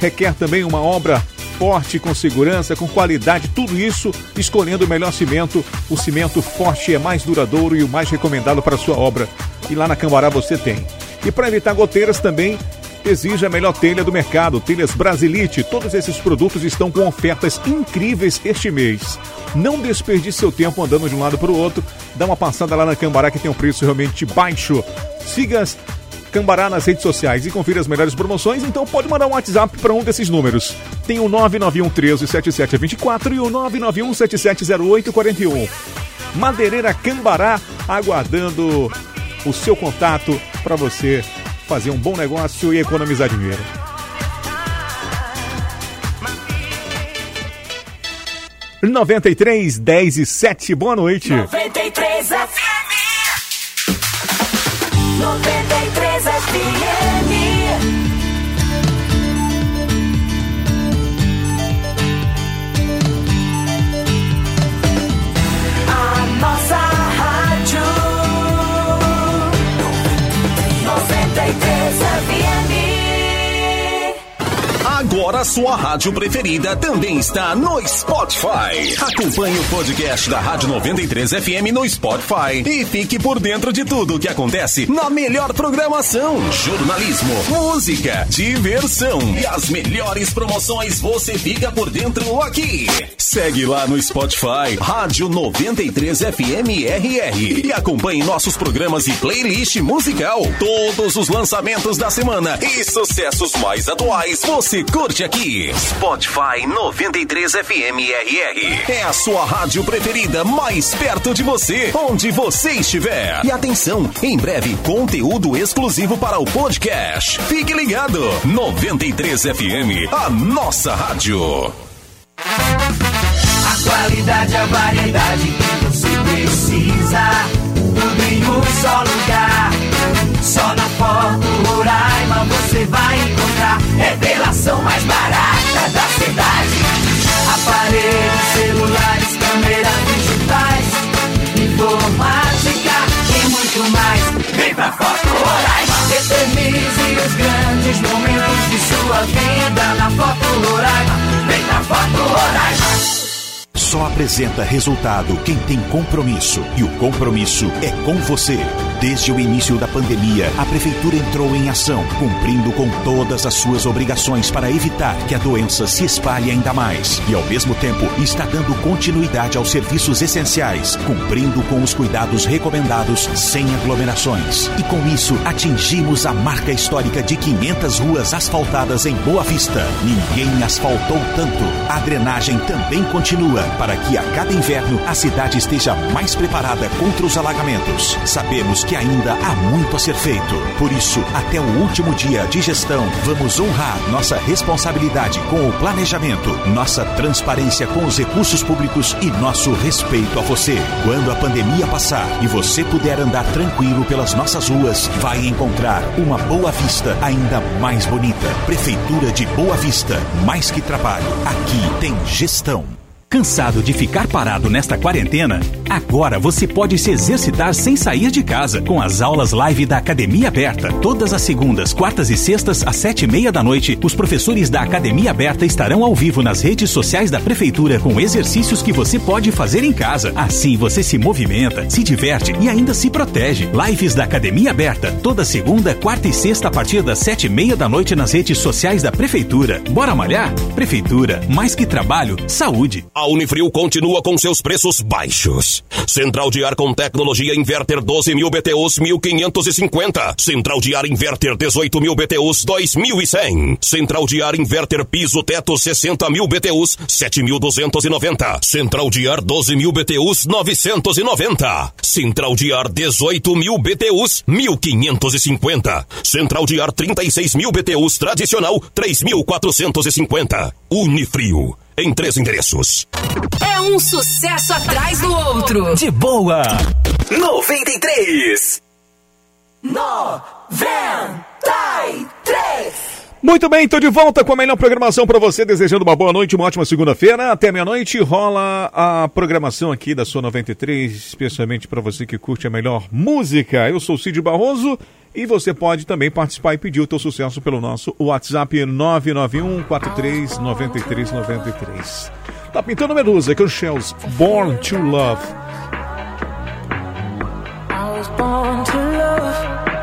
requer também uma obra forte, com segurança, com qualidade, tudo isso escolhendo o melhor cimento. O cimento forte é mais duradouro e o mais recomendado para sua obra. E lá na Cambará você tem. E para evitar goteiras também, exige a melhor telha do mercado, telhas Brasilite. Todos esses produtos estão com ofertas incríveis este mês. Não desperdice seu tempo andando de um lado para o outro. Dá uma passada lá na Cambará que tem um preço realmente baixo. Siga Cambará nas redes sociais e confira as melhores promoções, então pode mandar um WhatsApp para um desses números. Tem o 991 13 7724 e o 991 770841. Madeireira Cambará aguardando o seu contato para você fazer um bom negócio e economizar dinheiro. 93, 10 e 7, boa noite. 93 FM. 93 FM. Agora sua rádio preferida também está no Spotify. Acompanhe o podcast da Rádio 93 FM no Spotify e fique por dentro de tudo o que acontece na melhor programação: jornalismo, música, diversão e as melhores promoções você fica por dentro aqui. Segue lá no Spotify, Rádio 93 FM RR e acompanhe nossos programas e playlist musical. Todos os lançamentos da semana e sucessos mais atuais você curte aqui. Spotify 93 FM RR. É a sua rádio preferida mais perto de você, onde você estiver. E atenção, em breve conteúdo exclusivo para o podcast. Fique ligado. 93 FM, a nossa rádio. A qualidade, a variedade que você precisa. Tudo em um só lugar. Só na Foto Roraima vai encontrar. Revelação mais barata da cidade. Aparelhos, celulares, câmeras digitais. Informática e muito mais. Vem pra Foto Roraima. Eternize os grandes momentos de sua vida na Foto Roraima. Vem pra Foto Roraima. Só apresenta resultado quem tem compromisso. E o compromisso é com você. Desde o início da pandemia, a Prefeitura entrou em ação, cumprindo com todas as suas obrigações para evitar que a doença se espalhe ainda mais. E, ao mesmo tempo, está dando continuidade aos serviços essenciais, cumprindo com os cuidados recomendados sem aglomerações. E com isso, atingimos a marca histórica de 500 ruas asfaltadas em Boa Vista. Ninguém asfaltou tanto. A drenagem também continua para que a cada inverno a cidade esteja mais preparada contra os alagamentos. Sabemos que ainda há muito a ser feito. Por isso, até o último dia de gestão, vamos honrar nossa responsabilidade com o planejamento, nossa transparência com os recursos públicos e nosso respeito a você. Quando a pandemia passar e você puder andar tranquilo pelas nossas ruas, vai encontrar uma Boa Vista ainda mais bonita. Prefeitura de Boa Vista, mais que trabalho, aqui tem gestão. Cansado de ficar parado nesta quarentena? Agora você pode se exercitar sem sair de casa com as aulas live da Academia Aberta. Todas as segundas, quartas e sextas, às sete e meia da noite, os professores da Academia Aberta estarão ao vivo nas redes sociais da Prefeitura com exercícios que você pode fazer em casa. Assim você se movimenta, se diverte e ainda se protege. Lives da Academia Aberta, toda segunda, quarta e sexta a partir das sete e meia da noite nas redes sociais da Prefeitura. Bora malhar? Prefeitura, mais que trabalho, saúde. A Unifrio continua com seus preços baixos. Central de ar com tecnologia inverter 12 mil BTUs 1550. Central de ar inverter 18 mil BTUs 2100. Central de ar inverter piso teto 60 mil BTUs 7290. Central de ar 12 mil BTUs 990. Central de ar 18 mil BTUs 1550. Central de ar 36 mil BTUs tradicional 3450. Unifrio em três endereços. É um sucesso atrás do outro. De boa. 93. 93. Muito bem, estou de volta com a melhor programação para você, desejando uma boa noite, uma ótima segunda-feira. Até meia-noite rola a programação aqui da sua 93, especialmente para você que curte a melhor música. Eu sou Cid Barroso e você pode também participar e pedir o teu sucesso pelo nosso WhatsApp 991 43 93 93. Tá pintando Medusa com Shells Born to Love. I was born to love.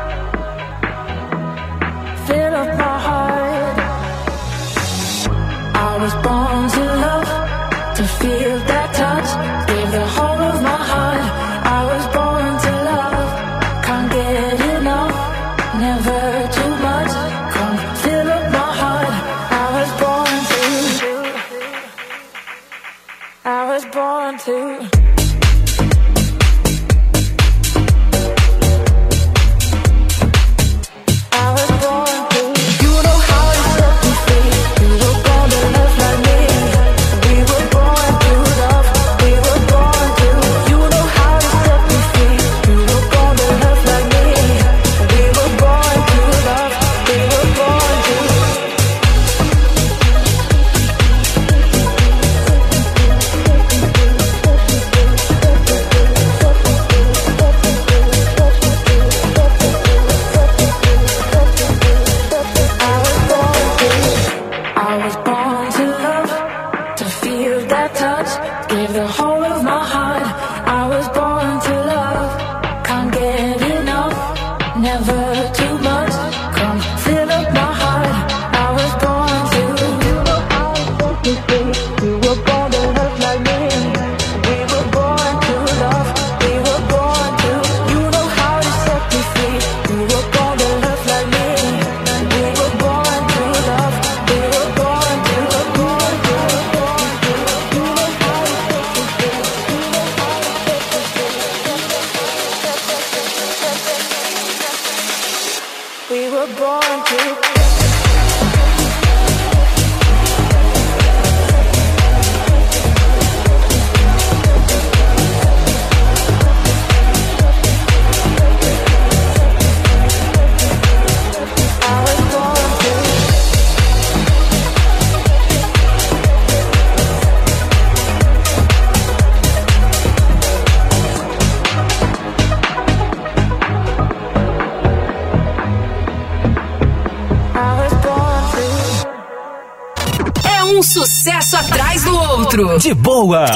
Outro. De boa.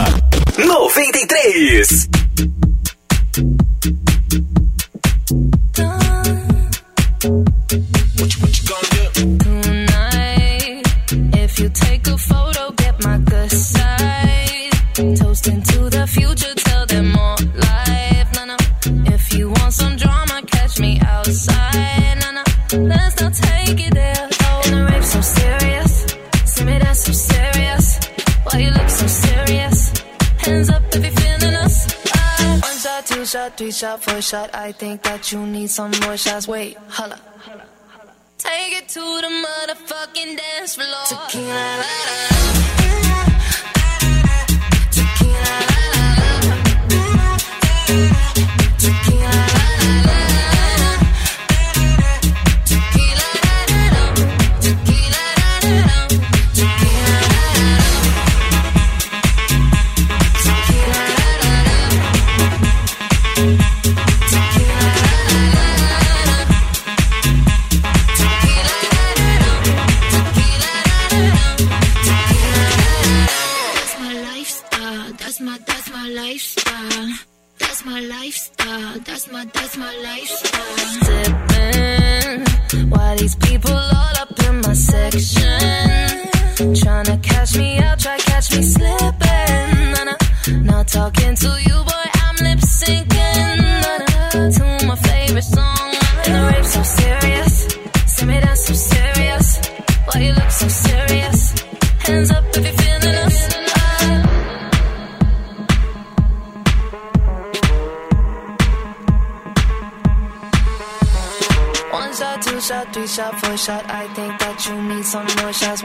93. Shot, four shot. I think that you need some more shots. Wait, holla. Take it to the motherfucking dance floor. Tequila,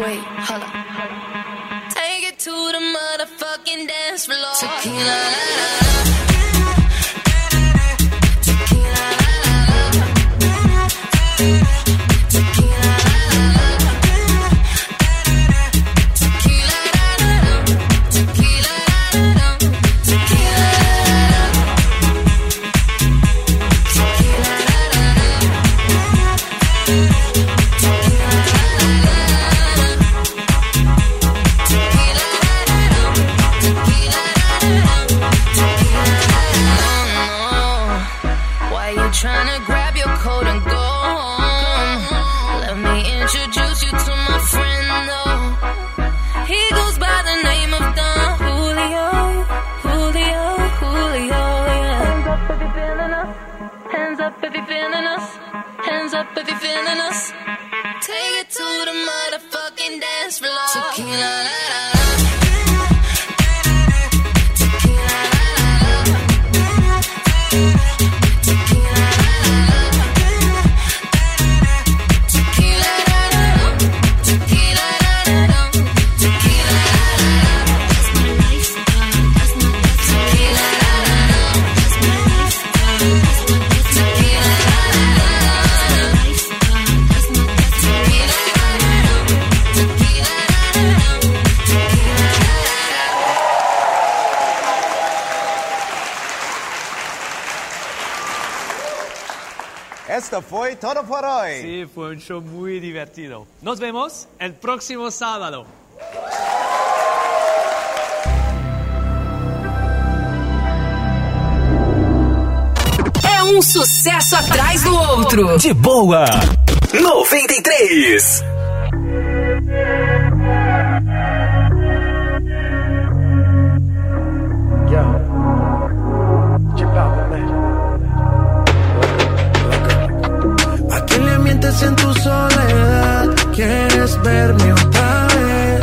喂好了 por hoy. Sí, fue un show muy divertido. Nos vemos el próximo sábado. É um sucesso atrás do outro. De boa. 93. en tu soledad. Quieres verme otra vez.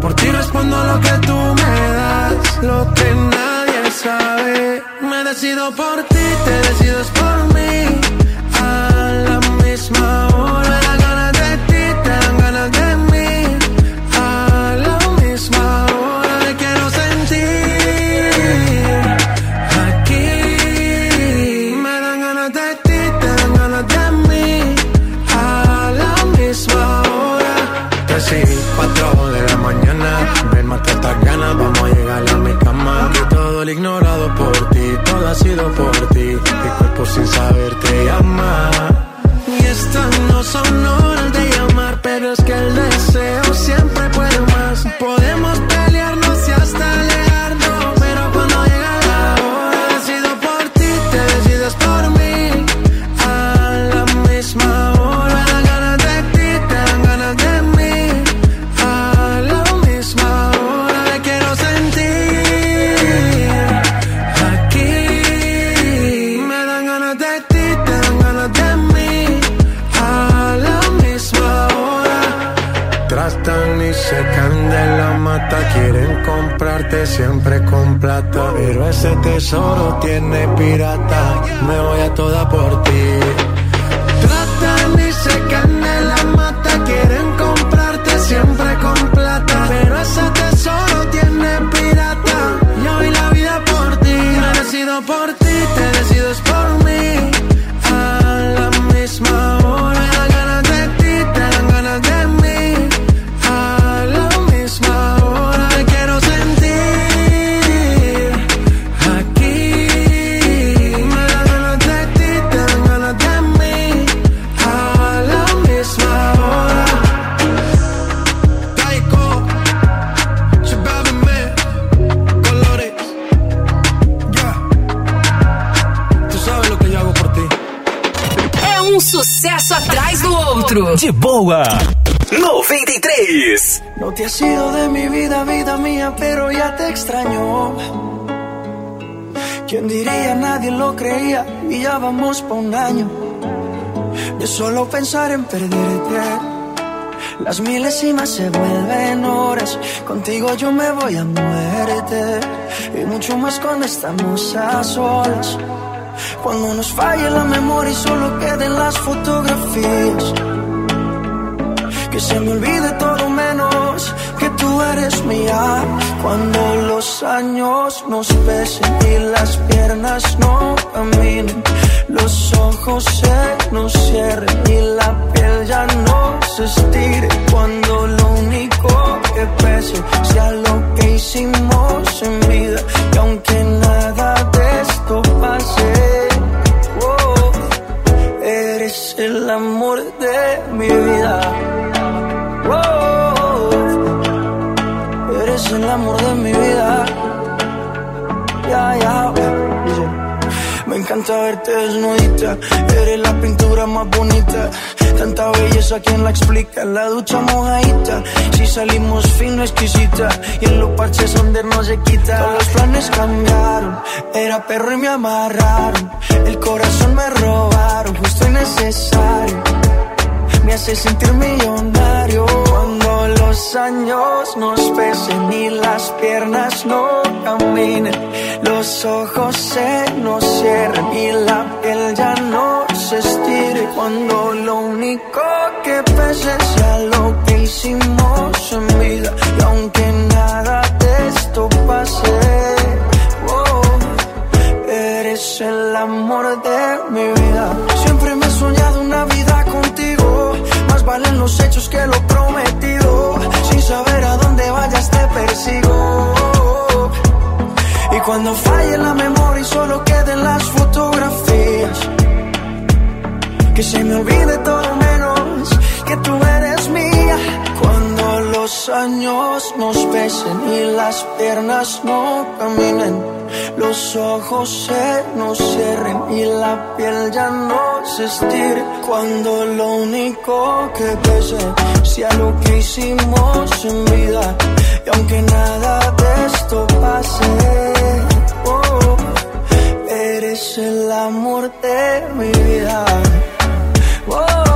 Por ti respondo lo que tú me das, lo que nadie sabe. Me decido por ti, te decides por mí. siempre con plata, pero ese tesoro tiene pirata. Me voy a toda por ¿Quién diría? Nadie lo creía y ya vamos por un año. De solo pensar en perderte, las milésimas se vuelven horas. Contigo yo me voy a muerte y mucho más cuando estamos a solas. Cuando nos falle la memoria y solo queden las fotografías. Que se me olvide todo menos que tú eres mía. Cuando lo años nos pesen y las piernas no caminen. Los ojos se nos cierren y la piel ya no se estire. Cuando lo único que pese sea lo que hicimos en vida. Y aunque nada de esto pase, oh, eres el amor de mi vida. El amor de mi vida. Me encanta verte desnudita, eres la pintura más bonita. Tanta belleza, ¿quién la explica? La ducha mojadita, si salimos fino, exquisita. Y en los parches donde no se quita. Todos los planes cambiaron, era perro y me amarraron. El corazón me robaron, justo y necesario. Me hace sentir millonario los años nos pesen y las piernas no caminen. Los ojos se nos cierren y la piel ya no se estire. Cuando lo único que pese sea lo que hicimos en vida. Y aunque nada de esto pase, oh, eres el amor de mi vida. Siempre me he soñado una vida contigo. Más valen los hechos que lo prometido. Persigo. Y cuando falle la memoria y solo queden las fotografías. Que se me olvide todo menos que tú eres mía. Los años nos pesen y las piernas no caminen. Los ojos se nos cierren y la piel ya no se estire. Cuando lo único que pese sea lo que hicimos en vida. Y aunque nada de esto pase, oh, eres el amor de mi vida. Oh,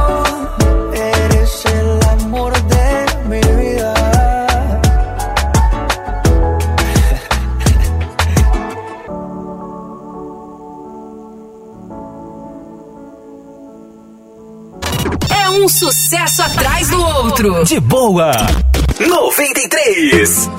um sucesso atrás do outro. De boa. 93.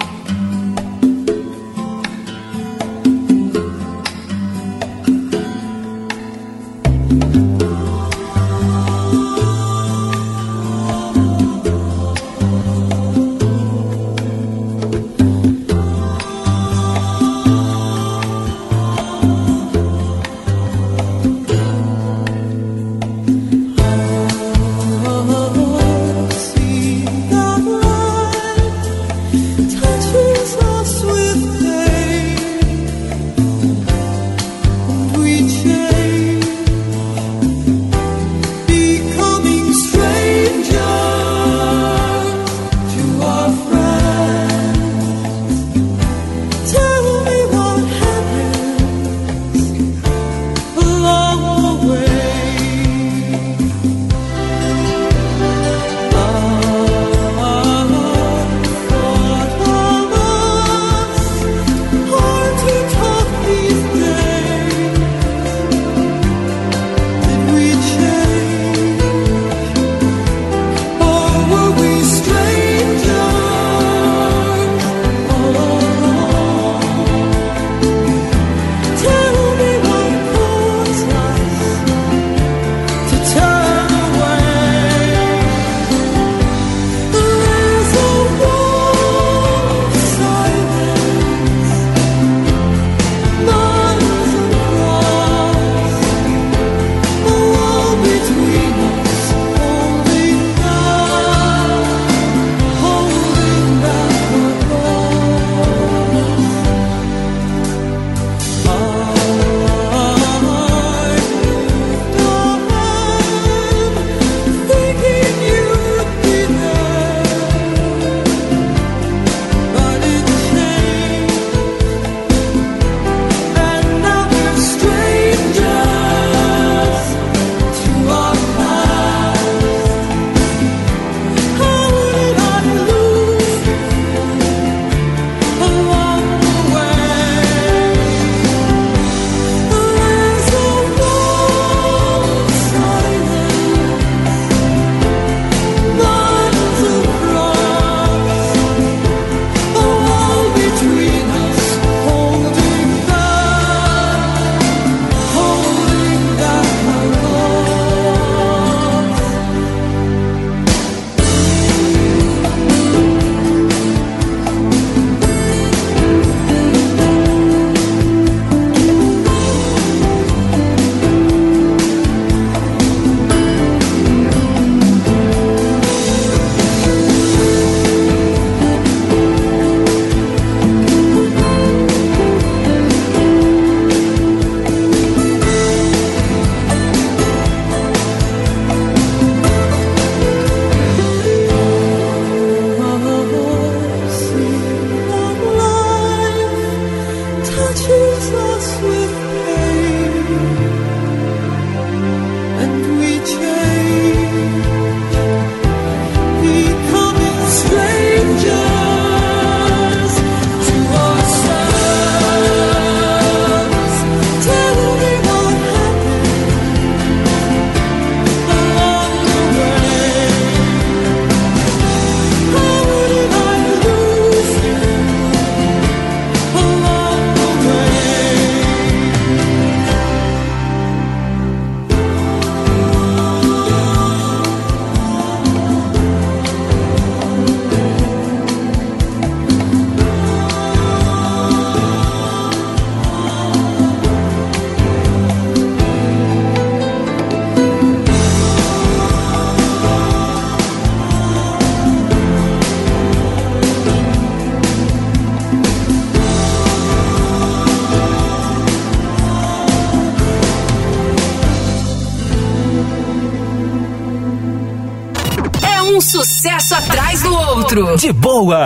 De boa.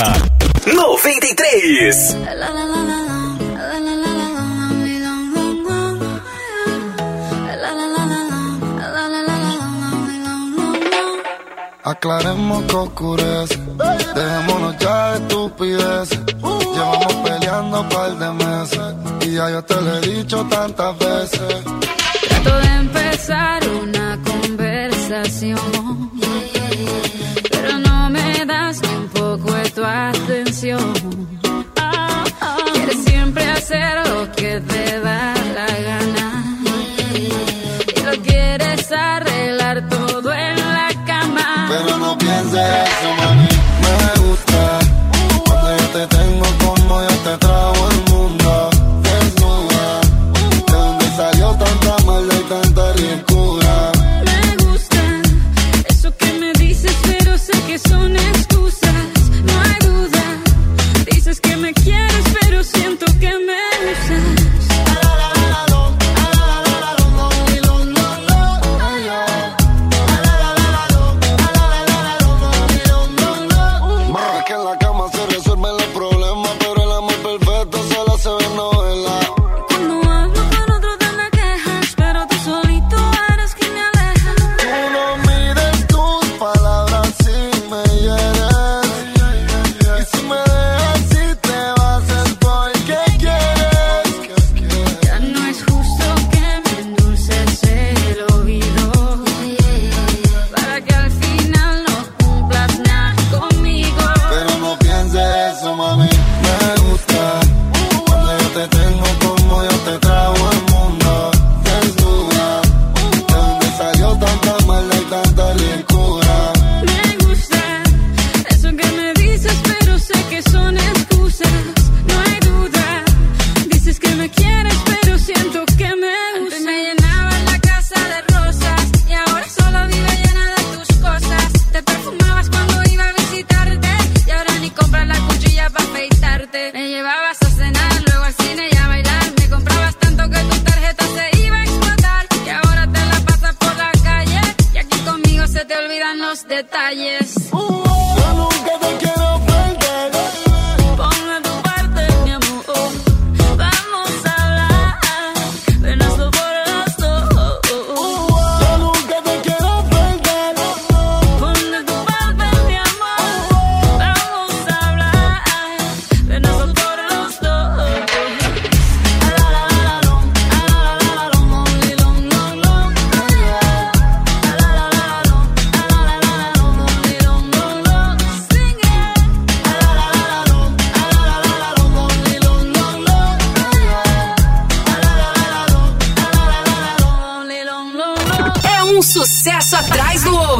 93.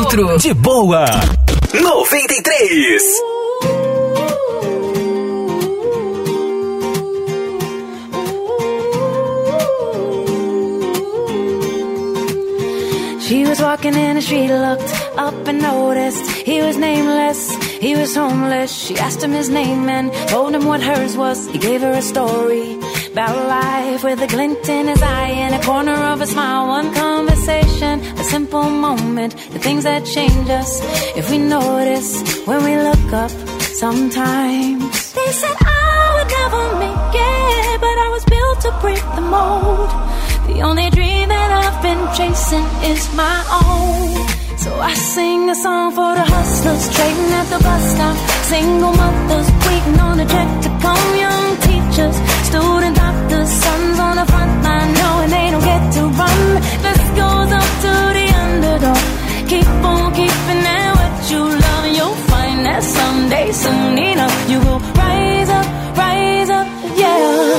Atrás outro. De boa. 93. She was walking in the street, looked up and noticed he was nameless. He was homeless. She asked him his name and told him what hers was. He gave her a story about life with a glint in his eye and a corner of a smile. One conversation, a simple moment, the things that change us if we notice when we look up sometimes. They said I would never make it, but I was built to break the mold. The only dream that I've been chasing is my own. So I sing a song for the hustlers trading at the bus stop. Single mothers waiting on a check to come. Young teachers, student doctors, sons on the front line knowing they don't get to run. This goes up to the underdog. Keep on keeping it what you love. You'll find that someday, soon enough, you will rise up, rise up, yeah.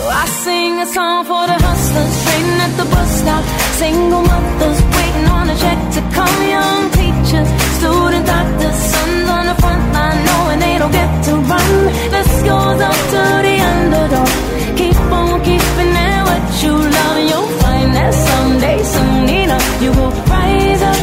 So I sing a song for the hustlers, trading at the bus stop. Single mothers waiting on a check to come. Young teachers, student doctors, sons on the front line, knowing they don't get to run. This goes up to the underdog. Keep on keeping it what you love, you'll find that someday, soon enough, you will rise up,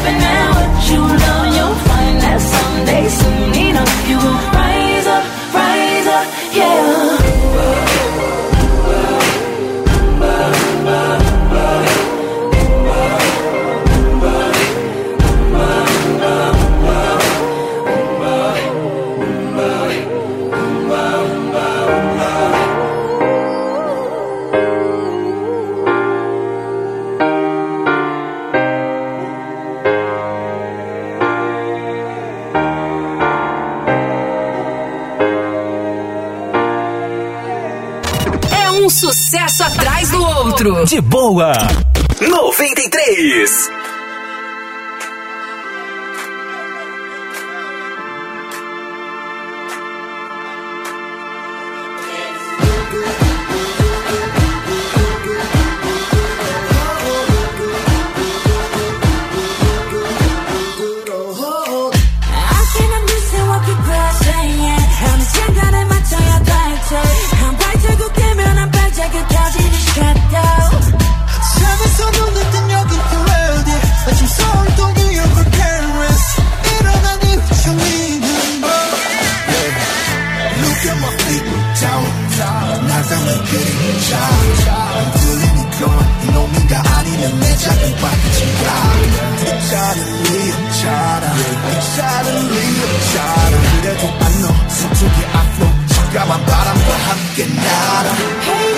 keeping it what you love. You'll find that someday, soon enough, you will outro. De boa. 93. 샤샤 들리니 그만 이놈인가 아니면 내 작은 바퀴지가 괜찮은 리없잖아 괜찮은 리없잖아 그래도 안너 서쪽의 앞로 차가운 바람과 함께 날아 hey.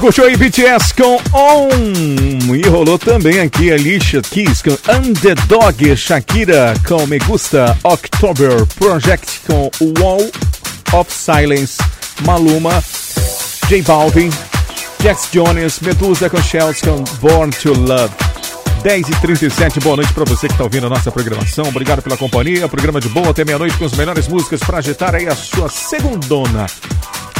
Curtiu aí BTS com On e rolou também aqui Alicia Keys com Underdog, Shakira com Me Gusta, October Project com Wall of Silence, Maluma, J Balvin, Jax Jones, Medusa com Shells com Born to Love. 10 e 37 boa noite para você que está ouvindo a nossa programação. Obrigado pela companhia. Programa de boa até meia-noite com as melhores músicas para agitar aí a sua segundona.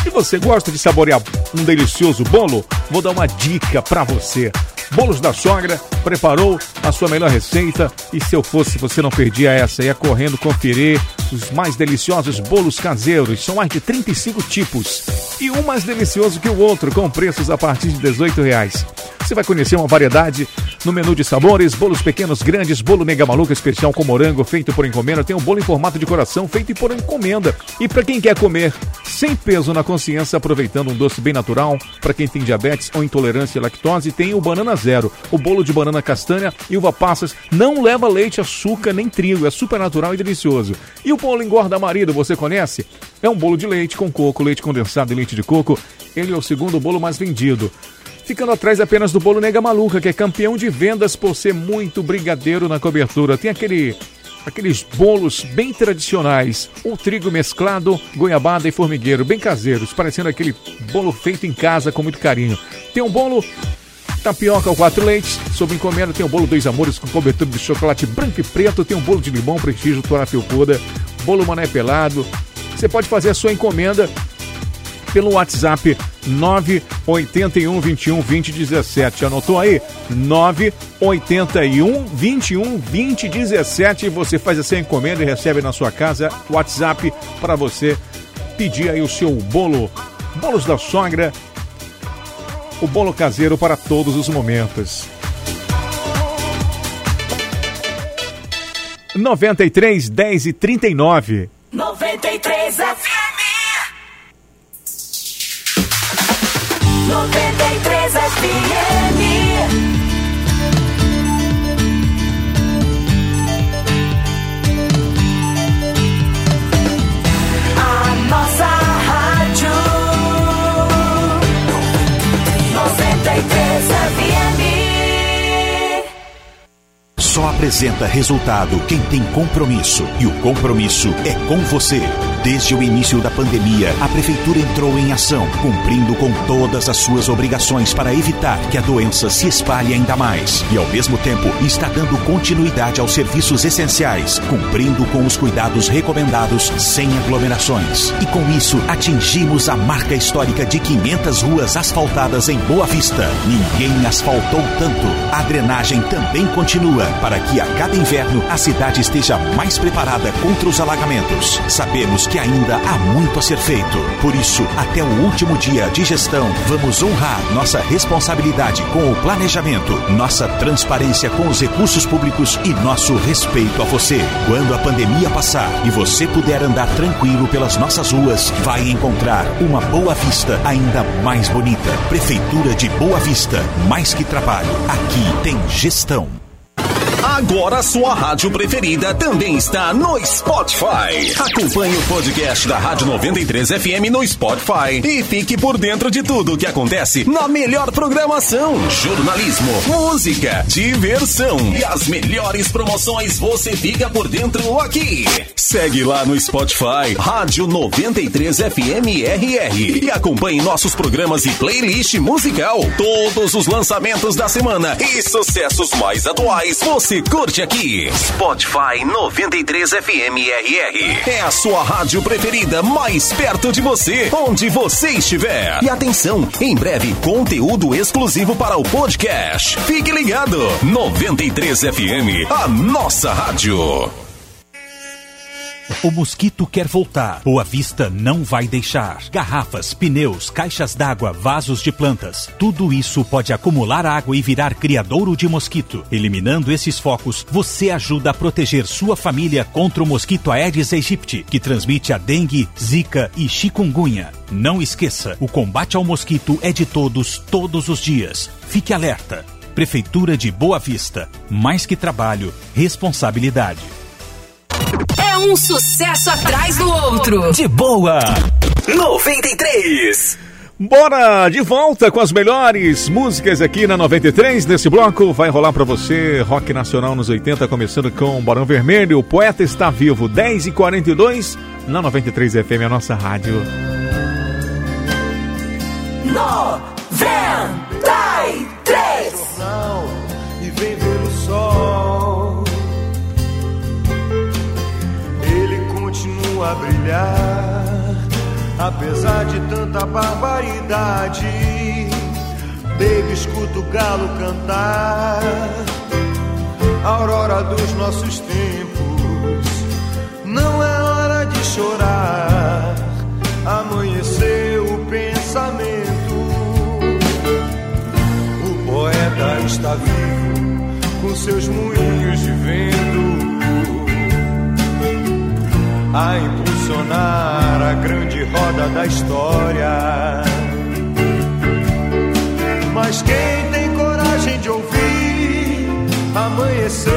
Se você gosta de saborear um delicioso bolo, vou dar uma dica para você. Bolos da Sogra preparou a sua melhor receita e se eu fosse você não perdia essa, ia correndo conferir os mais deliciosos bolos caseiros. São mais de 35 tipos e um mais delicioso que o outro, com preços a partir de 18 reais. Você vai conhecer uma variedade no menu de sabores, bolos pequenos, grandes, bolo mega maluco especial com morango feito por encomenda, tem um bolo em formato de coração feito por encomenda. E para quem quer comer sem peso na consciência, aproveitando um doce bem natural, para quem tem diabetes ou intolerância à lactose, tem o banana zero, o bolo de banana castanha e uva passas, não leva leite, açúcar nem trigo, é super natural e delicioso. E o bolo engorda marido, você conhece? É um bolo de leite com coco, leite condensado e leite de coco. Ele é o segundo bolo mais vendido ficando atrás apenas do bolo Nega Maluca, que é campeão de vendas por ser muito brigadeiro na cobertura. Tem aquele aqueles bolos bem tradicionais, o trigo mesclado, goiabada e formigueiro, bem caseiros, parecendo aquele bolo feito em casa com muito carinho. Tem um bolo tapioca ou quatro leites, sob encomenda tem o bolo dois amores com cobertura de chocolate branco e preto, tem um bolo de limão, prestígio, toalha felpuda, bolo mané pelado. Você pode fazer a sua encomenda pelo WhatsApp 981 21 20 17. Anotou aí? 981 21 20 17. Você faz essa encomenda e recebe na sua casa WhatsApp para você pedir aí o seu bolo. Bolos da sogra. O bolo caseiro para todos os momentos. 93 10 e 39. 93 FM. 93 FM. Só apresenta resultado quem tem compromisso. E o compromisso é com você. Desde o início da pandemia, a Prefeitura entrou em ação, cumprindo com todas as suas obrigações para evitar que a doença se espalhe ainda mais. E, ao mesmo tempo, está dando continuidade aos serviços essenciais, cumprindo com os cuidados recomendados sem aglomerações. E com isso, atingimos a marca histórica de 500 ruas asfaltadas em Boa Vista. Ninguém asfaltou tanto. A drenagem também continua para que a cada inverno a cidade esteja mais preparada contra os alagamentos. Sabemos que ainda há muito a ser feito. Por isso, até o último dia de gestão, vamos honrar nossa responsabilidade com o planejamento, nossa transparência com os recursos públicos e nosso respeito a você. Quando a pandemia passar e você puder andar tranquilo pelas nossas ruas, vai encontrar uma Boa Vista ainda mais bonita. Prefeitura de Boa Vista, mais que trabalho, aqui tem gestão. Agora sua rádio preferida também está no Spotify. Acompanhe o podcast da Rádio 93 FM no Spotify e fique por dentro de tudo o que acontece na melhor programação: jornalismo, música, diversão e as melhores promoções você fica por dentro aqui. Segue lá no Spotify, Rádio 93 FM RR e acompanhe nossos programas e playlist musical. Todos os lançamentos da semana e sucessos mais atuais você curte aqui. Spotify 93 FM RR. É a sua rádio preferida mais perto de você, onde você estiver. E atenção, em breve conteúdo exclusivo para o podcast. Fique ligado. 93 FM, a nossa rádio. O mosquito quer voltar. Boa Vista não vai deixar. Garrafas, pneus, caixas d'água, vasos de plantas. Tudo isso pode acumular água e virar criadouro de mosquito. Eliminando esses focos, você ajuda a proteger sua família contra o mosquito Aedes aegypti, que transmite a dengue, zika e chikungunya. Não esqueça, o combate ao mosquito é de todos, todos os dias. Fique alerta. Prefeitura de Boa Vista. Mais que trabalho, responsabilidade. Um sucesso atrás do outro. De boa. 93. Bora de volta com as melhores músicas aqui na 93. Nesse bloco vai rolar para você rock nacional nos 80, começando com Barão Vermelho. O poeta está vivo, 10 e 42 na 93 FM, a nossa rádio. 93 a brilhar, apesar de tanta barbaridade. Baby, escuta o galo cantar, a aurora dos nossos tempos. Não é hora de chorar, amanheceu o pensamento. O poeta está vivo com seus moinhos de vento a impulsionar a grande roda da história. Mas quem tem coragem de ouvir, amanheceu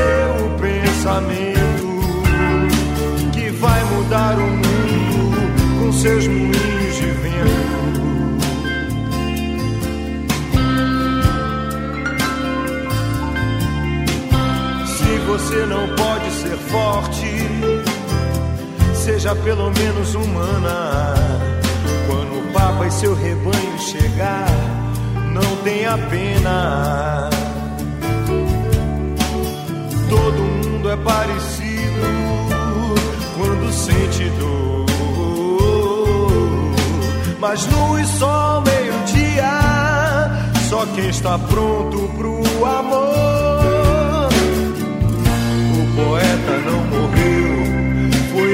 o pensamento que vai mudar o mundo com seus moinhos de vento. Você não pode ser forte, seja pelo menos humana. Quando o Papa e seu rebanho chegar, não tenha pena. Todo mundo é parecido quando sente dor. Mas luz sol, meio-dia, só quem está pronto pro amor. O poeta não morreu,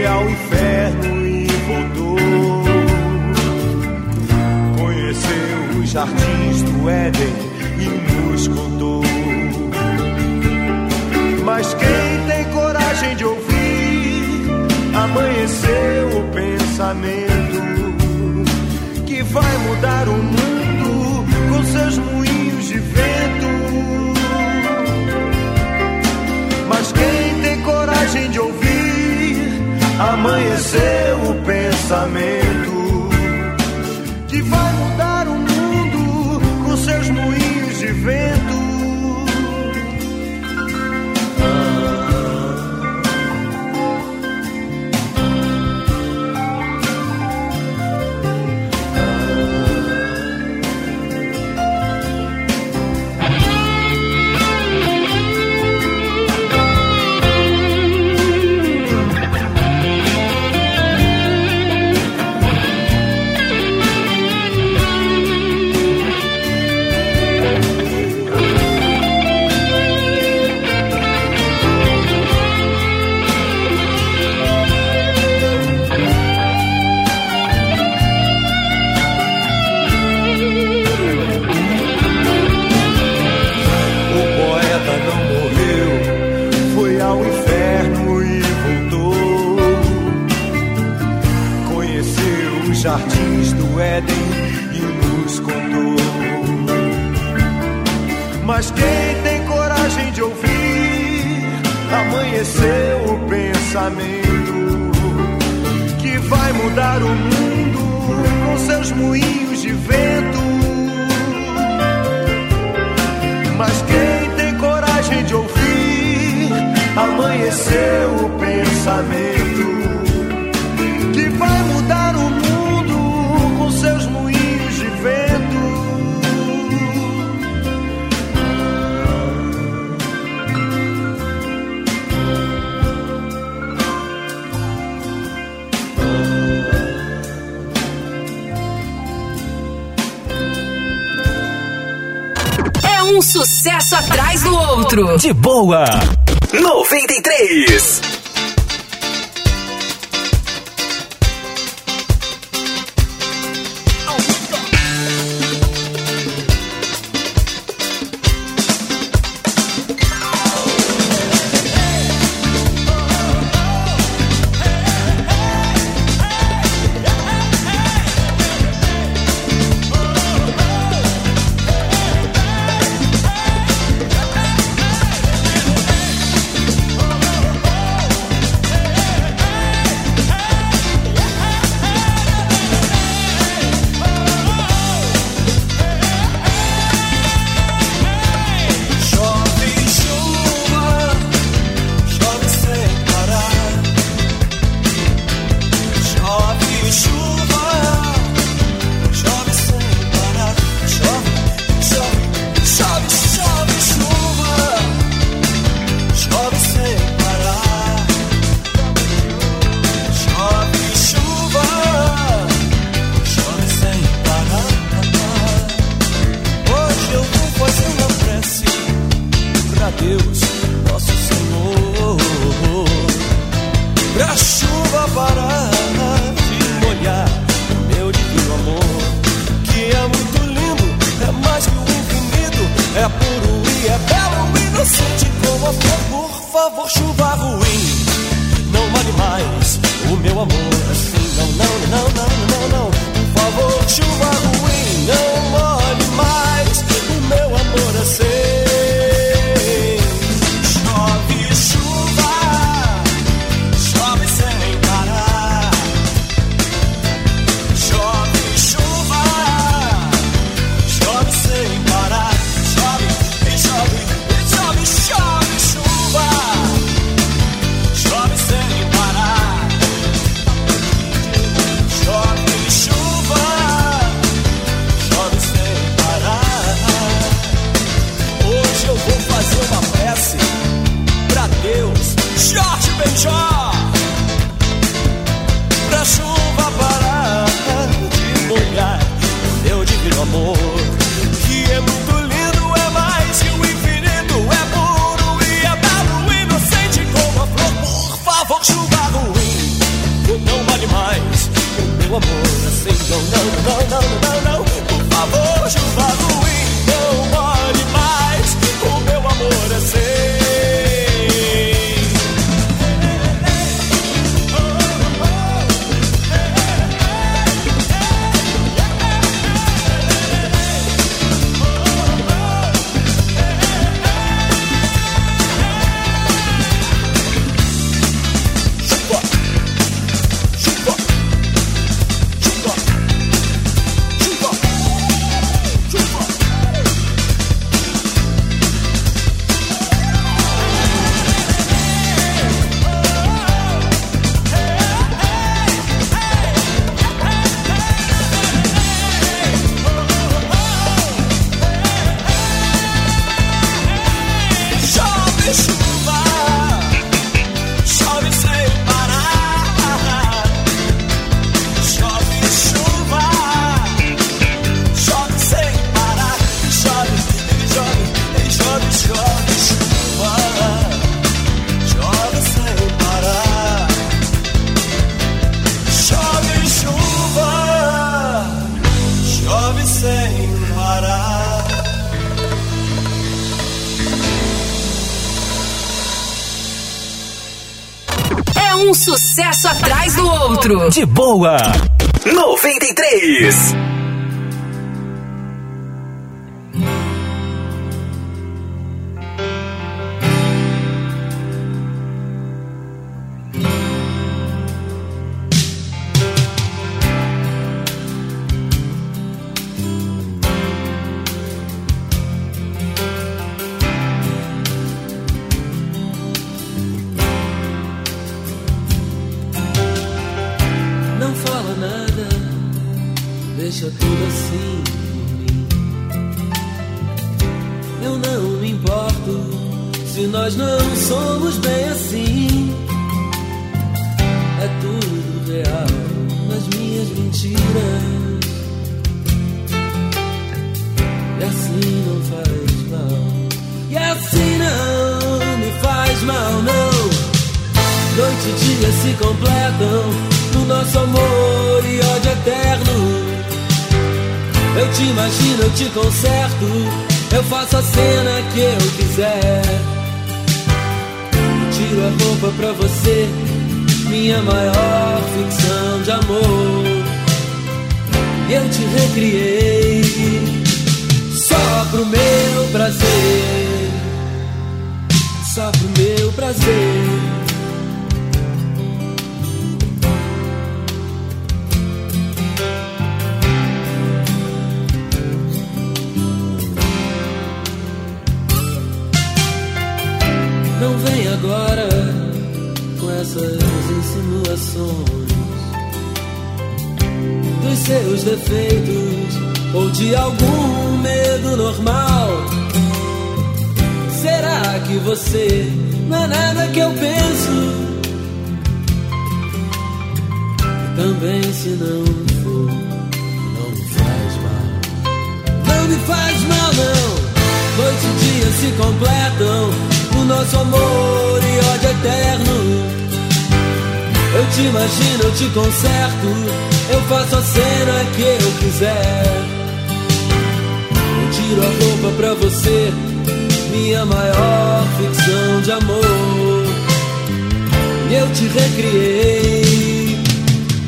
ao inferno e voltou. Conheceu os jardins do Éden e nos contou. Mas quem tem coragem de ouvir, amanheceu o pensamento que vai mudar o mundo com seus moinhos de vento. Mas quem tem coragem de ouvir, amanheceu o pensamento Mas quem tem coragem de ouvir, amanheceu o pensamento que vai mudar o mundo com seus moinhos de vento. Mas quem tem coragem de ouvir, amanheceu o pensamento sucesso atrás do outro. De boa. 93. De boa. Que você não é nada que eu penso? Também se não for, não me faz mal. Não me faz mal, não. Noite e dia se completam o nosso amor e ódio eterno. Eu te imagino, eu te conserto, eu faço a cena que eu quiser. Eu tiro a roupa pra você, minha maior ficção de amor. Eu te recriei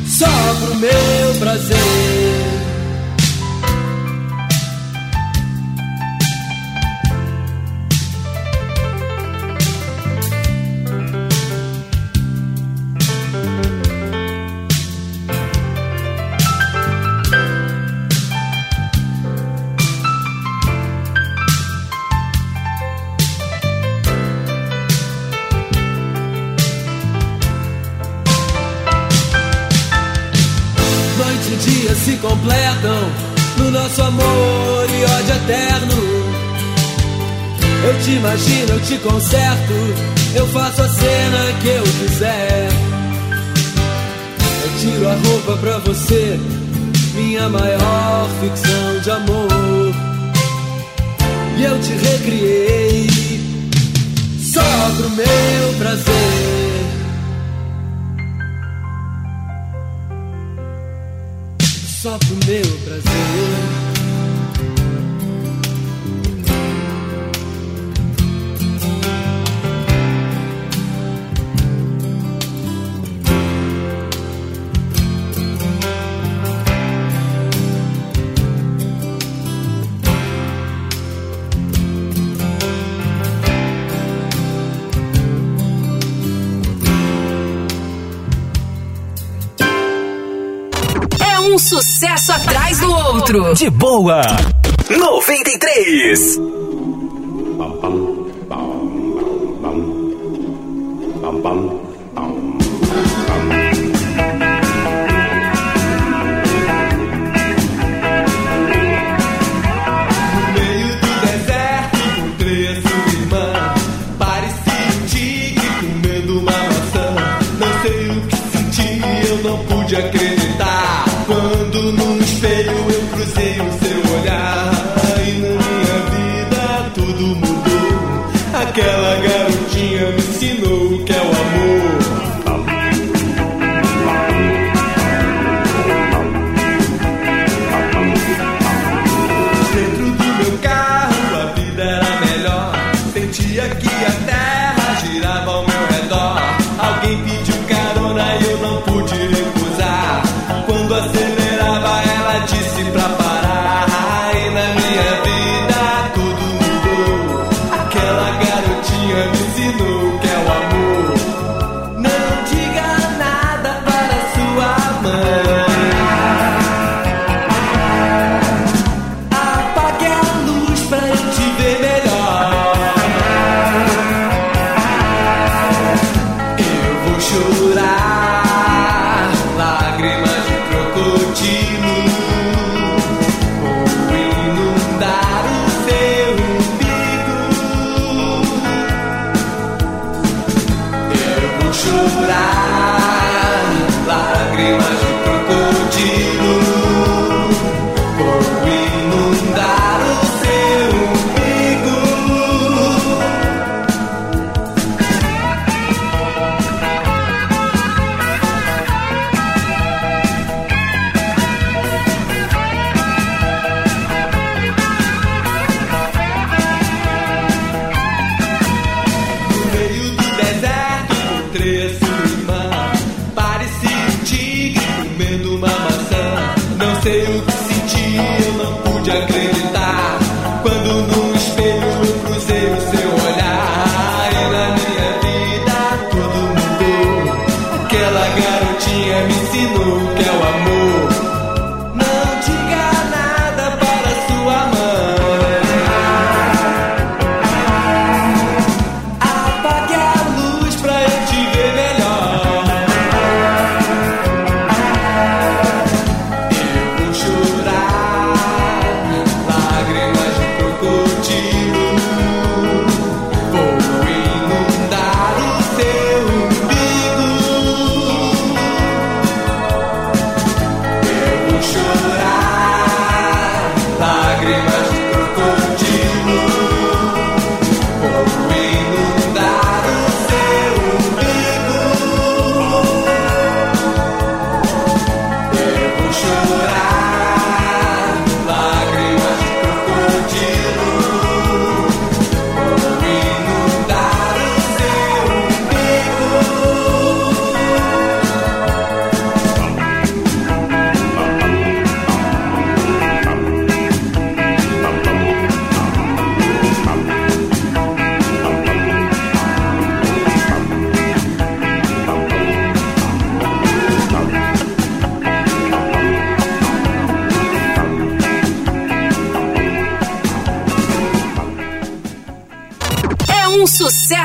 só pro meu prazer. Completam no nosso amor e ódio eterno. Eu te imagino, eu te conserto, eu faço a cena que eu quiser. Eu tiro a roupa pra você, minha maior ficção de amor. E eu te recriei só pro meu prazer. só pro meu prazer. sucesso atrás do outro. De boa. 93.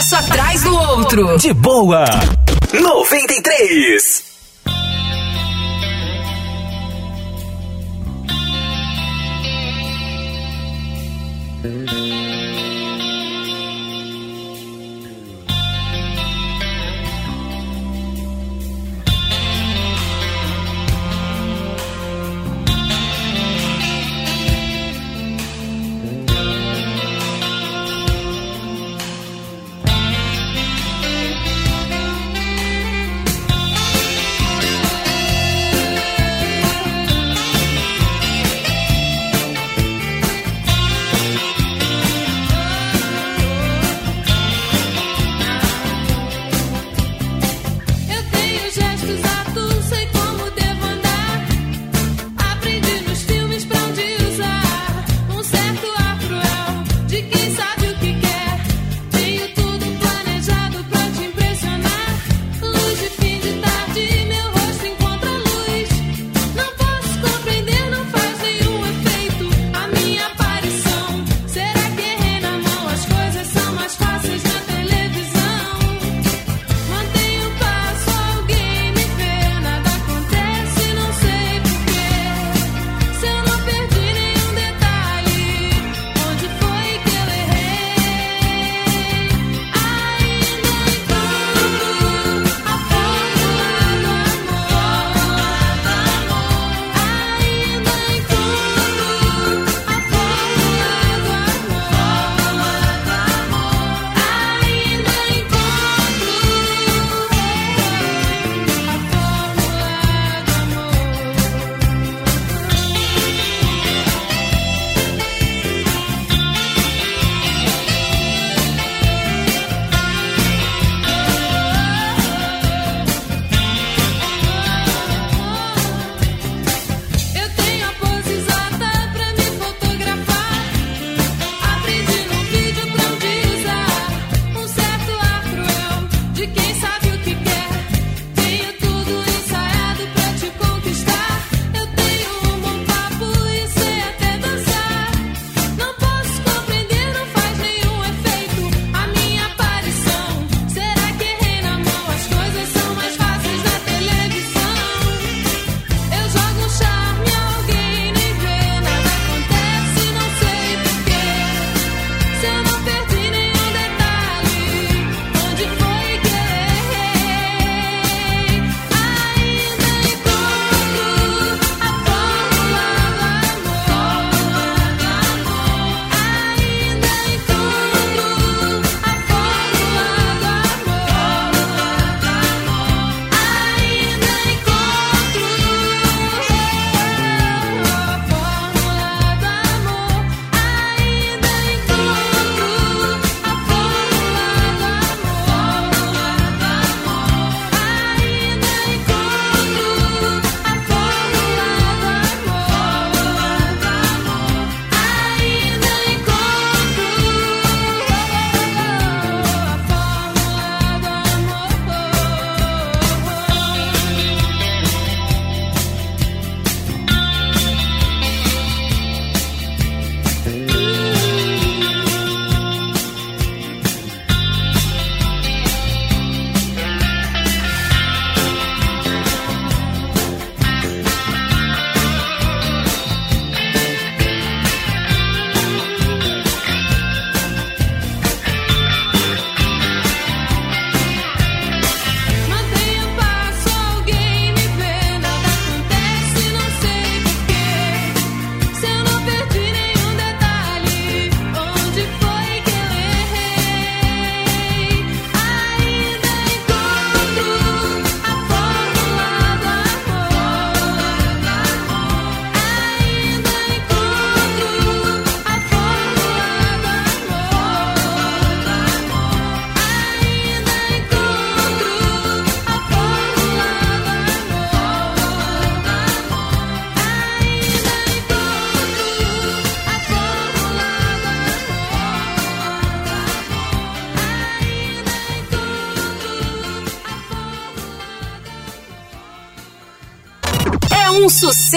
sucesso atrás do outro. De boa. 93.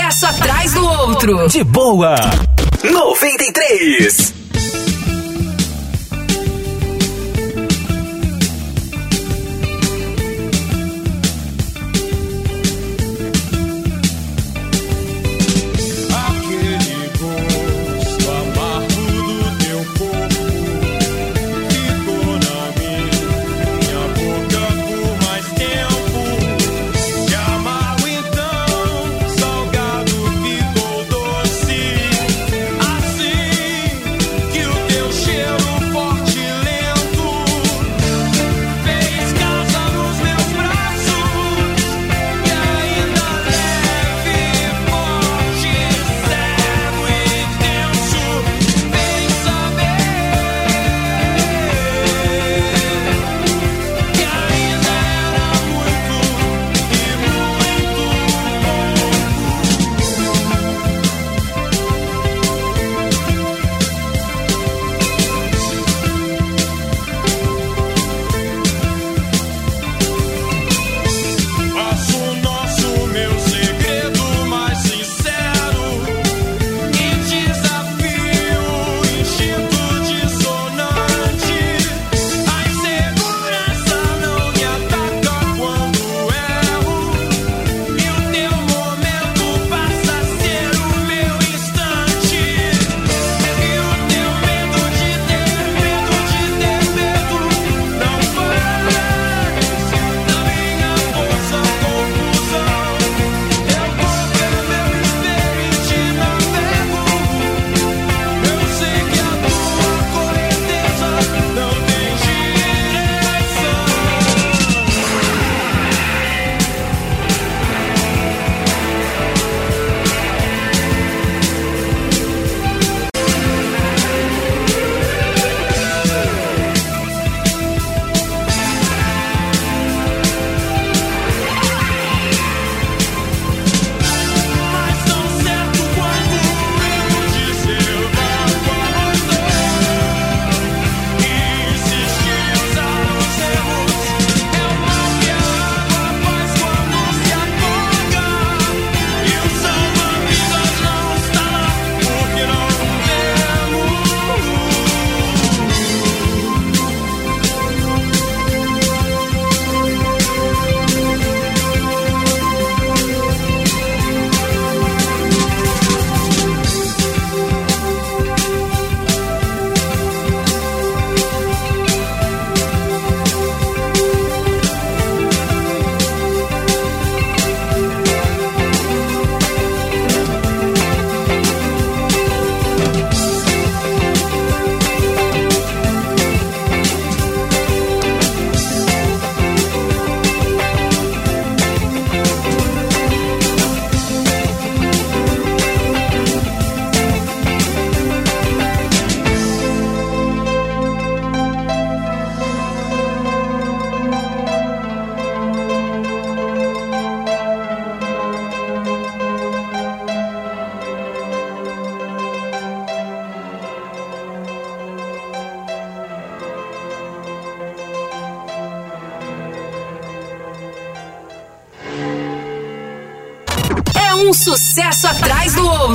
Sucesso atrás do outro. De boa. 93.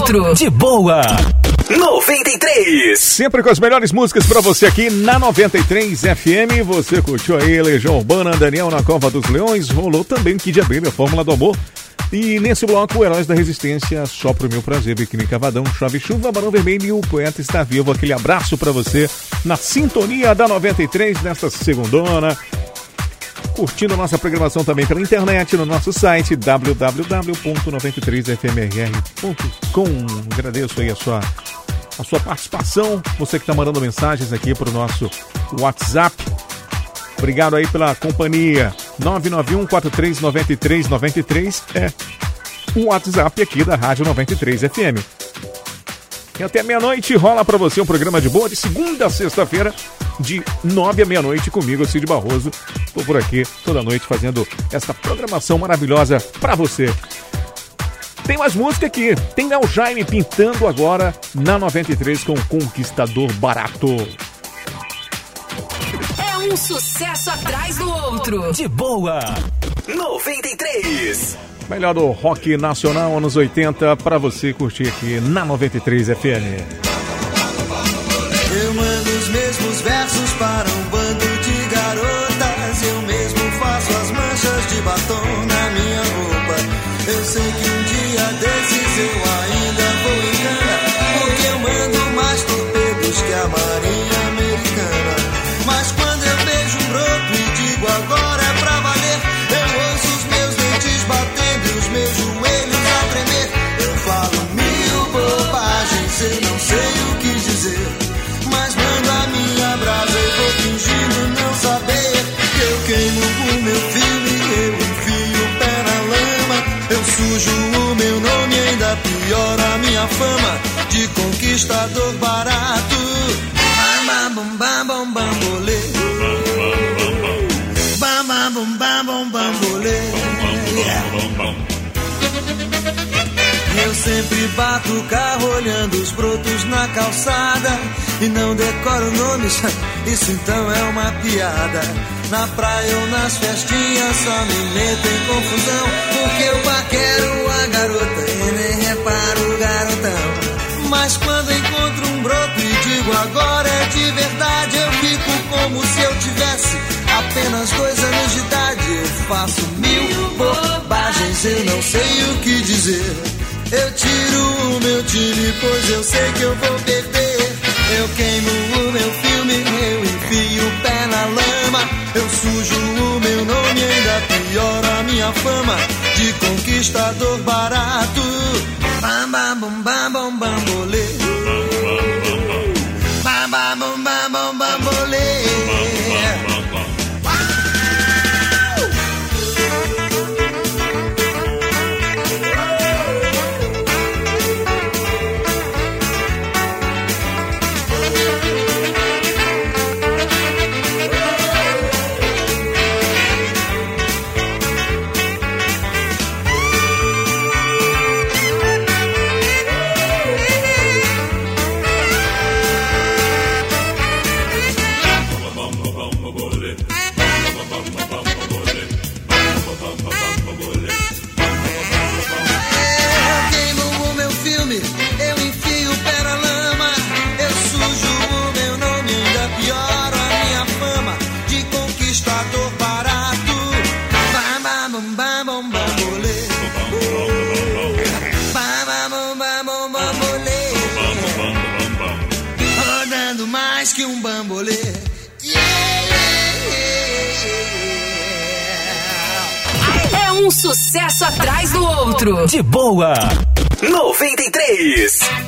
Outro. De boa. 93. Sempre com as melhores músicas pra você aqui na 93 FM. Você curtiu aí Legião Urbana, Daniel na Cova dos Leões. Rolou também Kid Abelha, Fórmula do Amor. E nesse bloco, Heróis da Resistência, só pro meu prazer, Biquíni Cavadão, Chave Chuva, Barão Vermelho e o Poeta está vivo. Aquele abraço pra você na sintonia da 93 nesta segundona. Curtindo a nossa programação também pela internet no nosso site www.93fmrr.com. Agradeço aí a sua, a sua participação, você que está mandando mensagens aqui para o nosso WhatsApp. Obrigado aí pela companhia. 991 4393 93 é o WhatsApp aqui da Rádio 93 FM. E até meia-noite rola para você um programa de boa de segunda a sexta-feira, de nove à meia-noite, comigo, Cid Barroso. Tô por aqui toda noite fazendo essa programação maravilhosa para você. Tem mais música aqui. Tem Léo Jaime pintando agora na 93 com Conquistador Barato. É um sucesso atrás do outro. De boa. 93. Melhor do rock nacional anos 80 para você curtir aqui na 93 FM. Eu mando os mesmos versos para um bando de garotas. Eu mesmo faço as manchas de batom na minha roupa. Eu sei desses eu ainda piora a minha fama de conquistador barato. Bam, bam, bam, bam, bambolê. Bam, bam, bam, bam, bam. Eu sempre bato o carro olhando os brotos na calçada e não decoro nomes, isso então é uma piada. Na praia ou nas festinhas só me meto em confusão, porque eu paquero a garota e nem reparo o garotão. Mas quando encontro um broto e digo agora é de verdade, eu fico como se eu tivesse apenas dois anos de idade. Eu faço mil bobagens, eu não sei o que dizer. Eu tiro o meu time, pois eu sei que eu vou beber. Eu queimo o meu filme, eu enfio o pé na lama. Eu sujo o meu nome, ainda piora a minha fama de conquistador barato. Bam, bam, bam, bam, bambolê. Bam, sucesso atrás do outro. De boa. 93.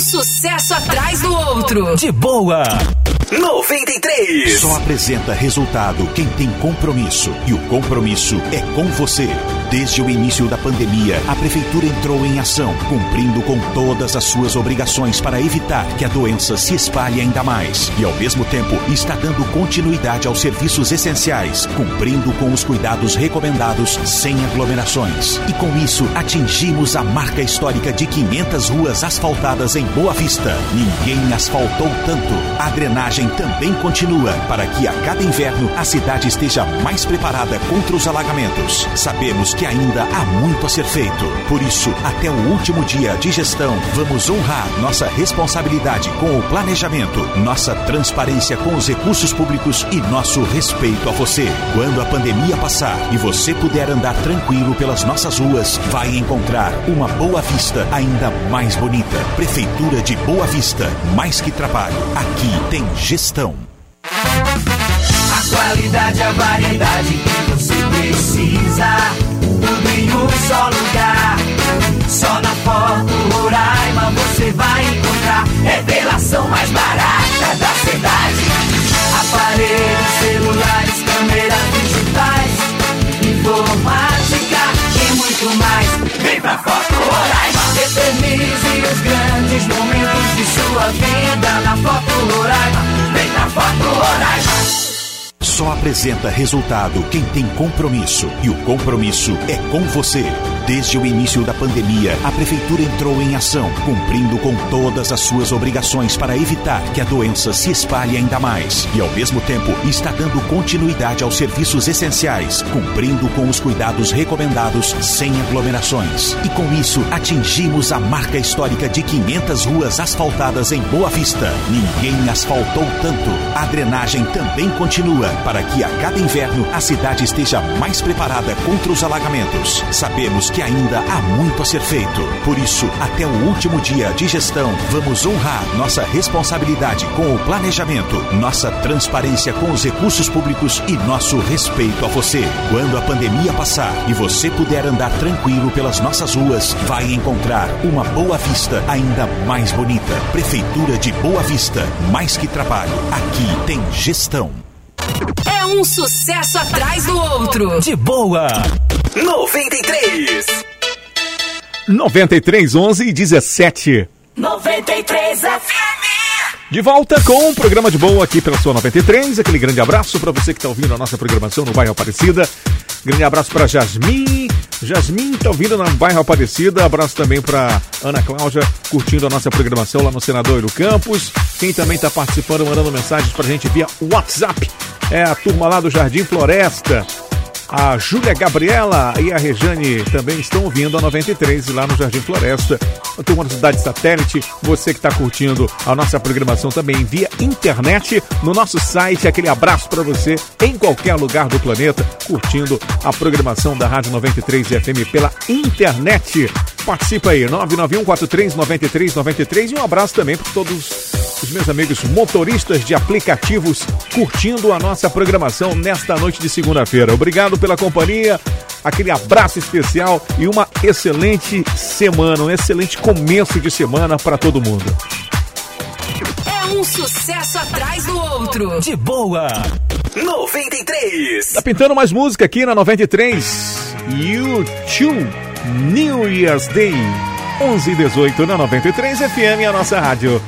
Sucesso atrás do outro. De boa. 93. Só apresenta resultado quem tem compromisso. E o compromisso é com você. Desde o início da pandemia, a Prefeitura entrou em ação, cumprindo com todas as suas obrigações para evitar que a doença se espalhe ainda mais. E, ao mesmo tempo, está dando continuidade aos serviços essenciais, cumprindo com os cuidados recomendados sem aglomerações. E com isso, atingimos a marca histórica de 500 ruas asfaltadas em Boa Vista. Ninguém asfaltou tanto. A drenagem também continua para que a cada inverno a cidade esteja mais preparada contra os alagamentos. Sabemos que ainda há muito a ser feito. Por isso, até o último dia de gestão, vamos honrar nossa responsabilidade com o planejamento, nossa transparência com os recursos públicos e nosso respeito a você. Quando a pandemia passar e você puder andar tranquilo pelas nossas ruas, vai encontrar uma Boa Vista ainda mais bonita. Prefeitura de Boa Vista, mais que trabalho, aqui tem gestão. A qualidade, a variedade que você precisa. Em um só lugar. Só na Foto Roraima você vai encontrar. Revelação mais barata da cidade. Aparelhos, celulares, câmeras digitais. Informática e muito mais. Vem pra Foto Roraima. Eternize os grandes momentos de sua vida na Foto Roraima. Vem pra Foto Roraima. Só apresenta resultado quem tem compromisso. E o compromisso é com você. Desde o início da pandemia, a Prefeitura entrou em ação, cumprindo com todas as suas obrigações para evitar que a doença se espalhe ainda mais. E, ao mesmo tempo, está dando continuidade aos serviços essenciais, cumprindo com os cuidados recomendados sem aglomerações. E com isso, atingimos a marca histórica de 500 ruas asfaltadas em Boa Vista. Ninguém asfaltou tanto. A drenagem também continua para que a cada inverno a cidade esteja mais preparada contra os alagamentos. Sabemos que ainda há muito a ser feito. Por isso, até o último dia de gestão, vamos honrar nossa responsabilidade com o planejamento, nossa transparência com os recursos públicos e nosso respeito a você. Quando a pandemia passar e você puder andar tranquilo pelas nossas ruas, vai encontrar uma Boa Vista ainda mais bonita. Prefeitura de Boa Vista, mais que trabalho, aqui tem gestão. É um sucesso atrás do outro. De boa. 93. 93 11 e 17. 93 FM. De volta com o programa de boa aqui pela sua 93. Aquele grande abraço para você que está ouvindo a nossa programação no bairro Aparecida. Grande abraço para Jasmin. Jasmin está ouvindo no bairro Aparecida. Abraço também para Ana Cláudia, curtindo a nossa programação lá no Senador Euro Campos. Quem também está participando, mandando mensagens para a gente via WhatsApp. É a turma lá do Jardim Floresta. A Júlia Gabriela e a Rejane também estão ouvindo a 93 lá no Jardim Floresta. A turma da Cidade Satélite, você que está curtindo a nossa programação também via internet no nosso site. Aquele abraço para você em qualquer lugar do planeta, curtindo a programação da Rádio 93 FM pela internet. Participa aí, 991439393 e um abraço também para todos os meus amigos motoristas de aplicativos curtindo a nossa programação nesta noite de segunda-feira. Obrigado pela companhia, aquele abraço especial e uma excelente semana, um excelente começo de semana para todo mundo. É um sucesso atrás do outro. De boa. 93. Tá pintando mais música aqui na 93. YouTube New Year's Day. 11 e 18 na 93 FM, a nossa rádio.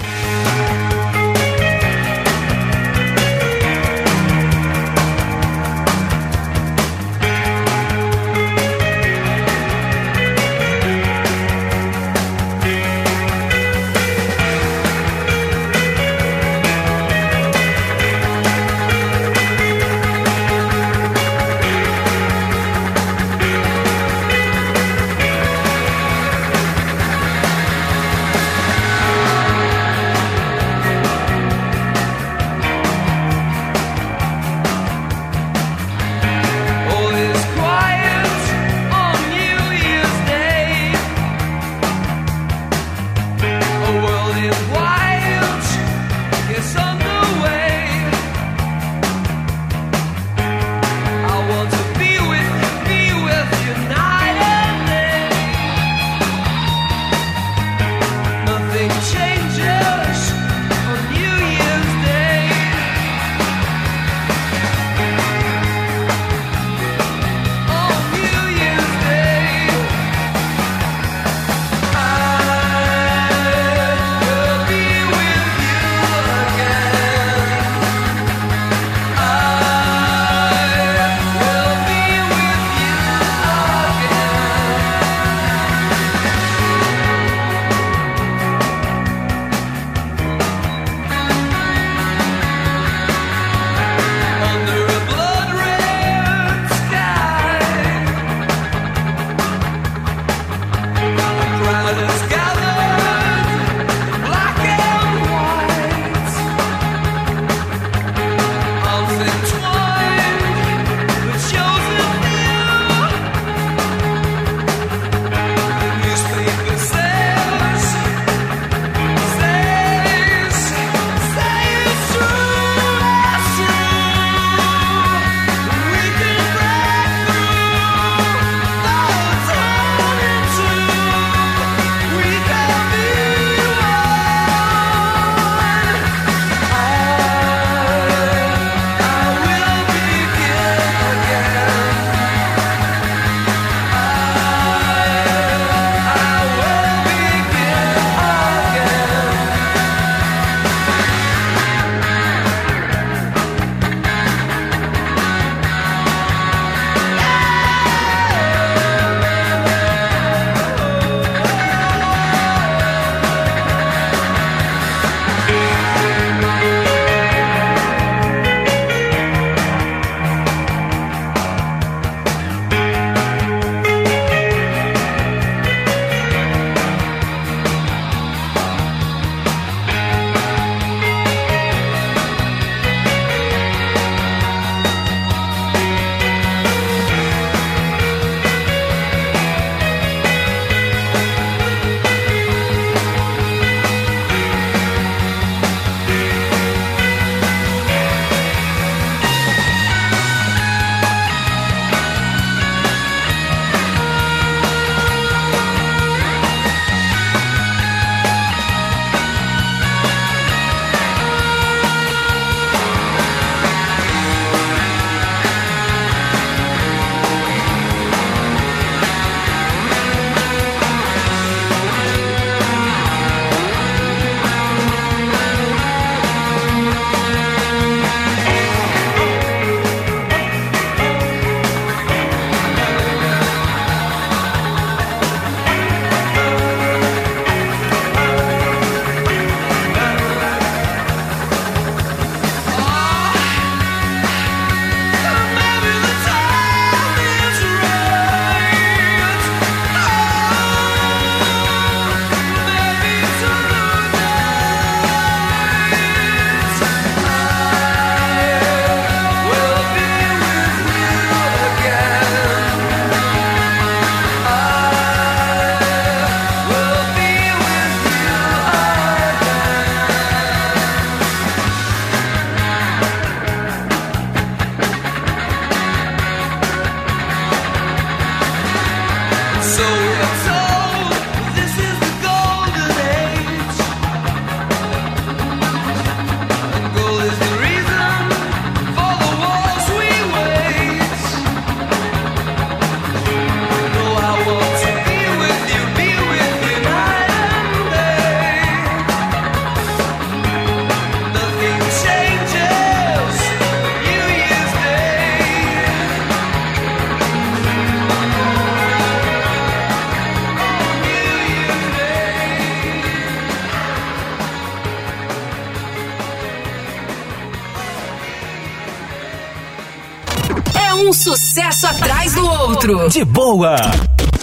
De boa.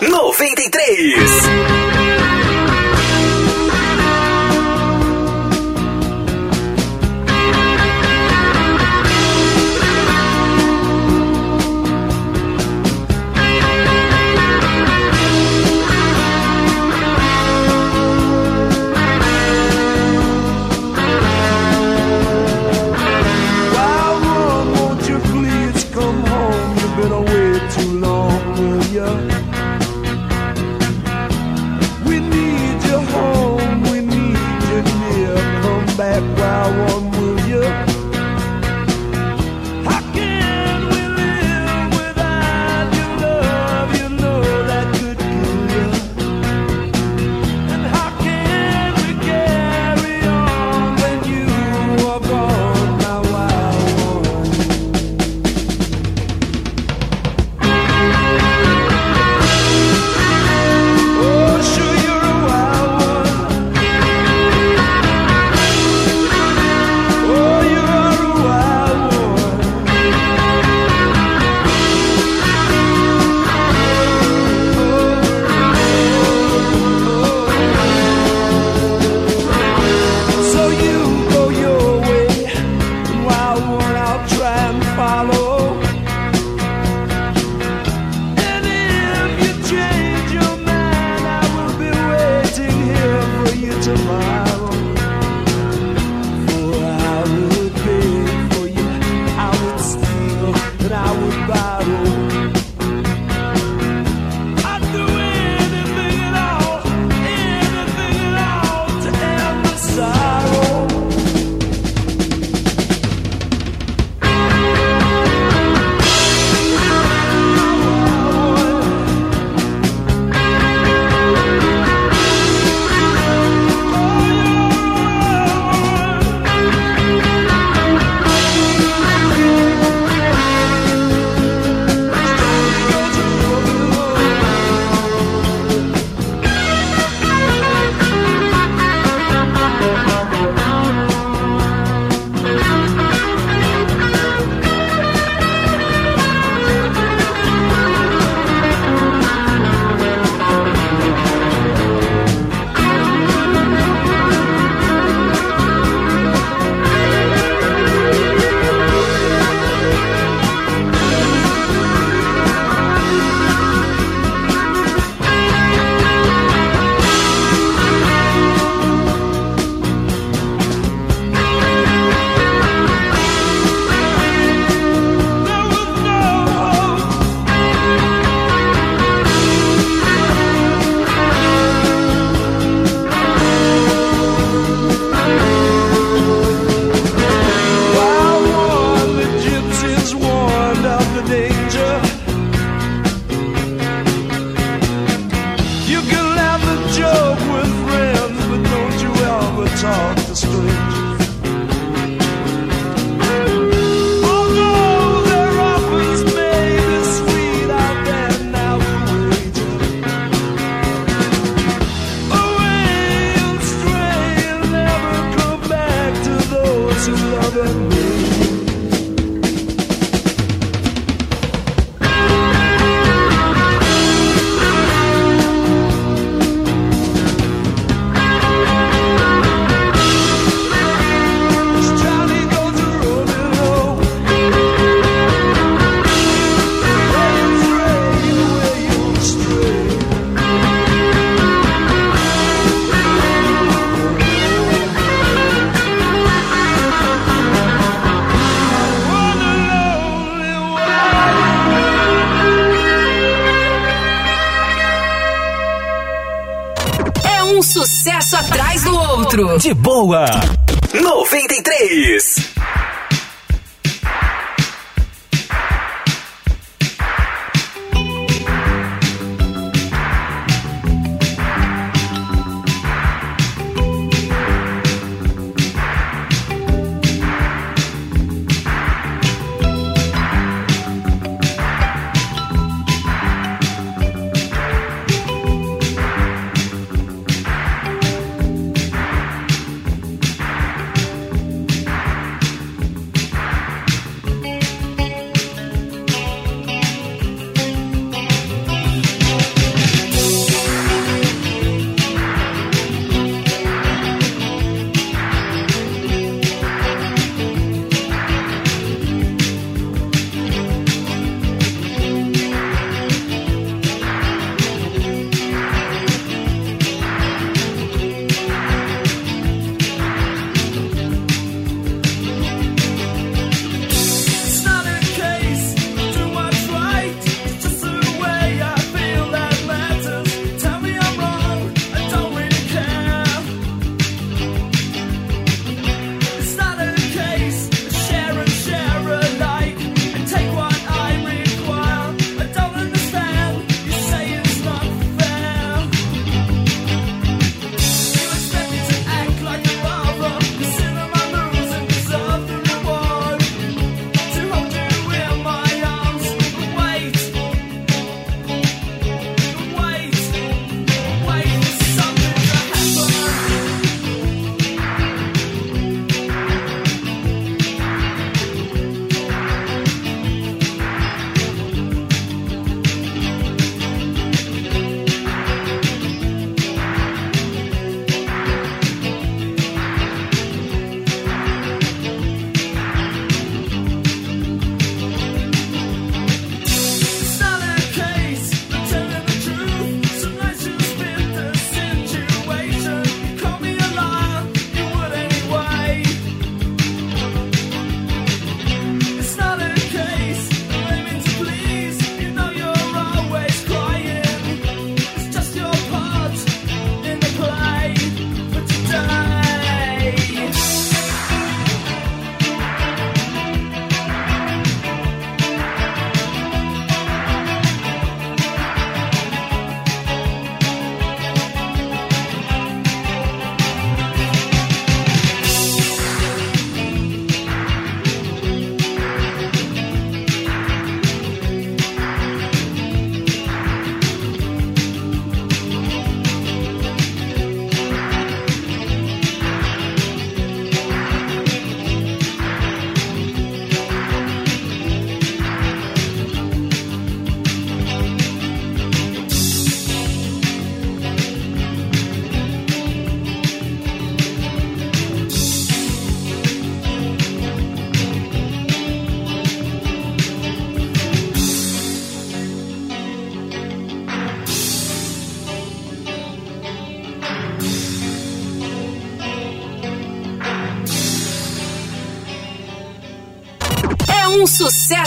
93.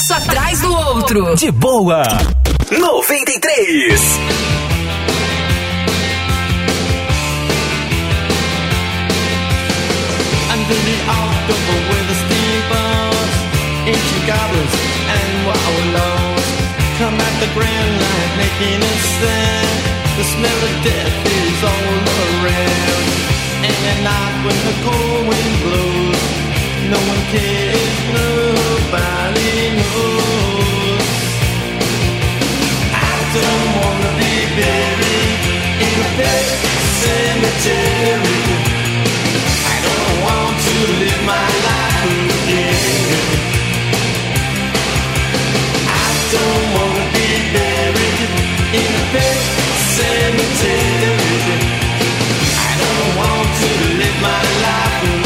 Sucesso atrás do outro. De boa. 93. Under the October with the steamboats, ancient goblins and wallows come at the grand line making a sound. The smell of death is all around. And at night when the cold wind blows, no one cares, nobody knows. I don't wanna be buried in a pet cemetery. I don't want to live my life again. I don't wanna be buried in a pet cemetery. I don't want to live my life again.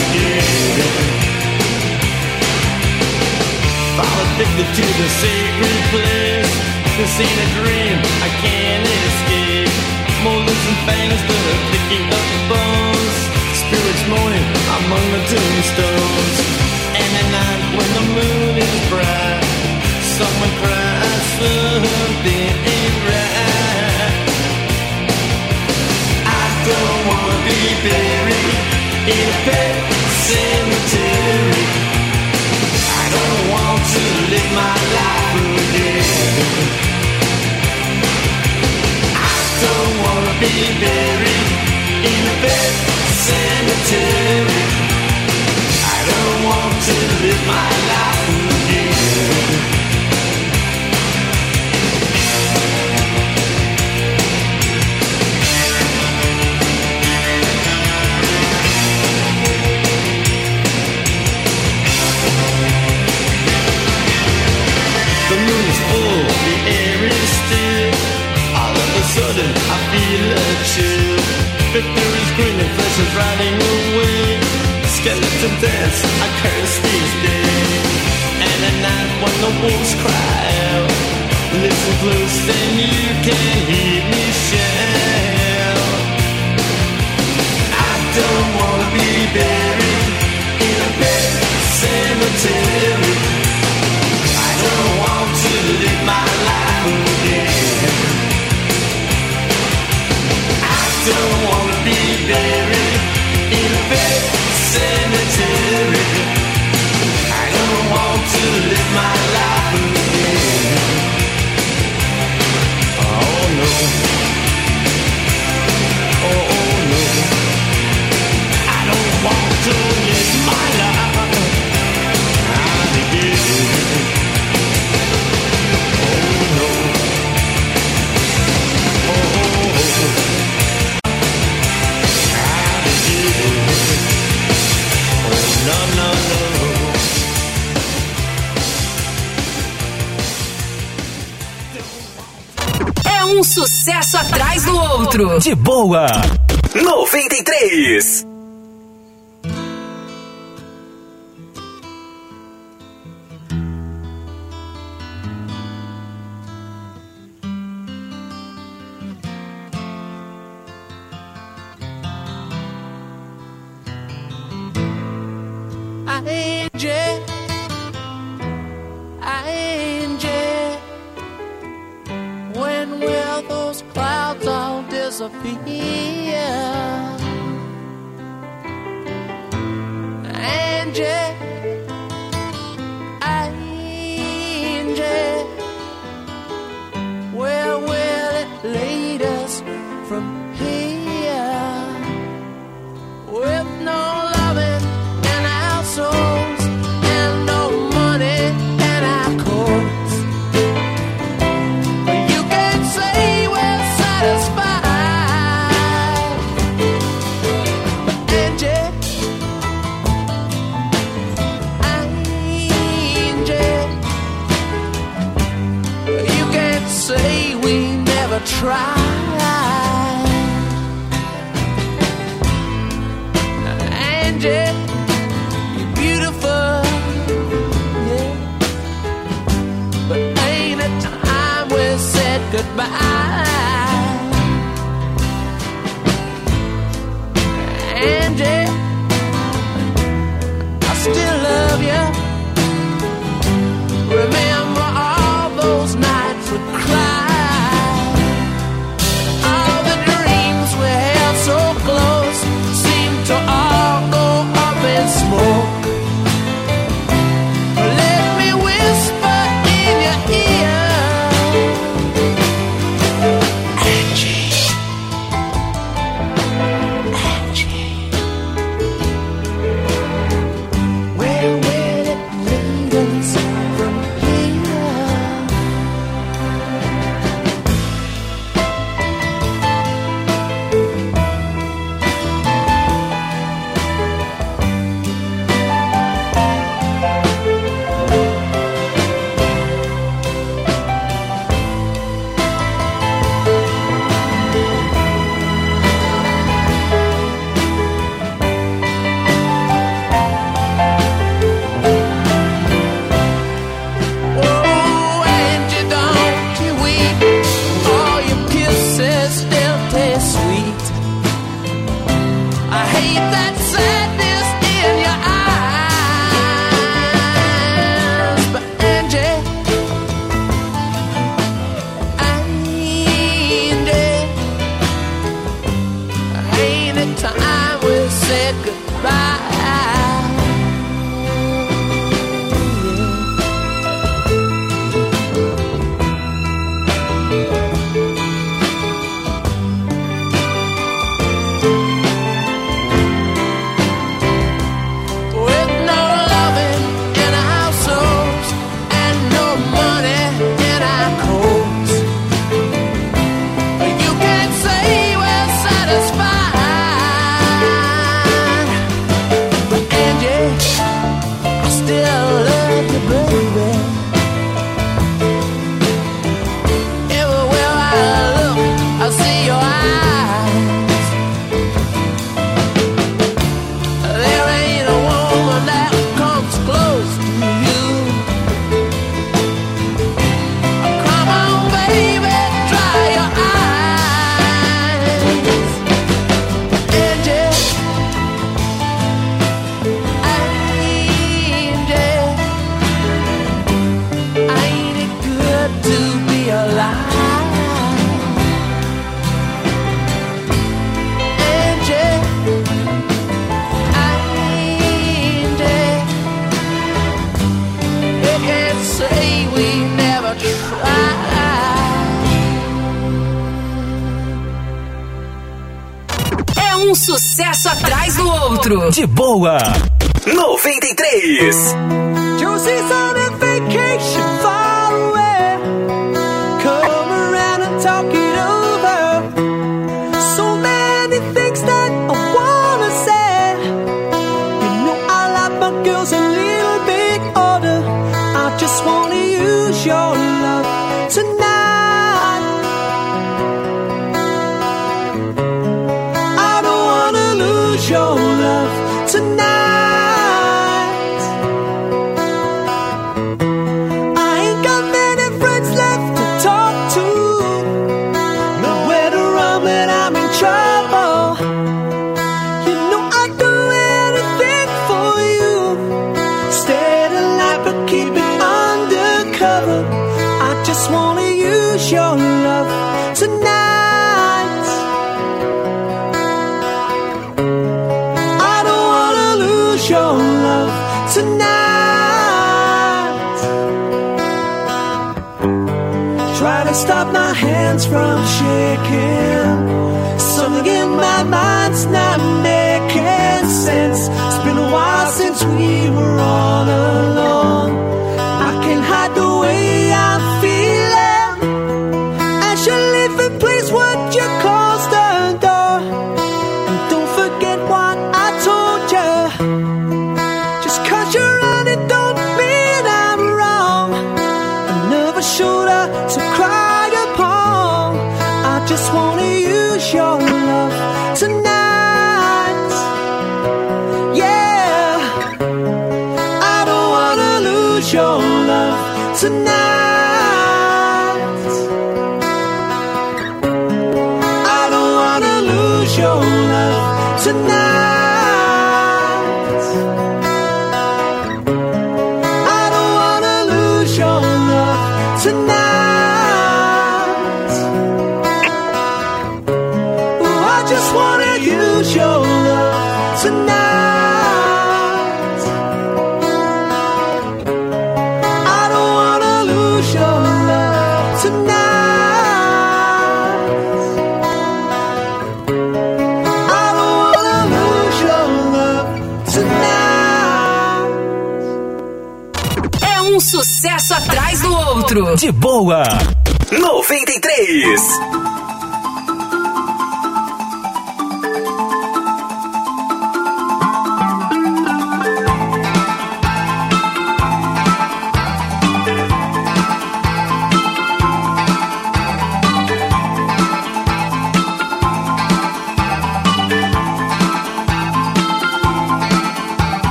Addicted to the sacred place. This ain't a dream, I can't escape. Molars and fangs are picking up bones. Spirits moaning among the tombstones. And at night when the moon is bright, someone cries something ain't right. I don't wanna be buried in a pet cemetery. Cemetery. I don't want to live my life again. Riding away. Skeleton dance, I curse these days. And at night when the wolves cry out, listen close, then you can hear me shout. I don't wanna be buried sucesso atrás do outro. De boa. 93.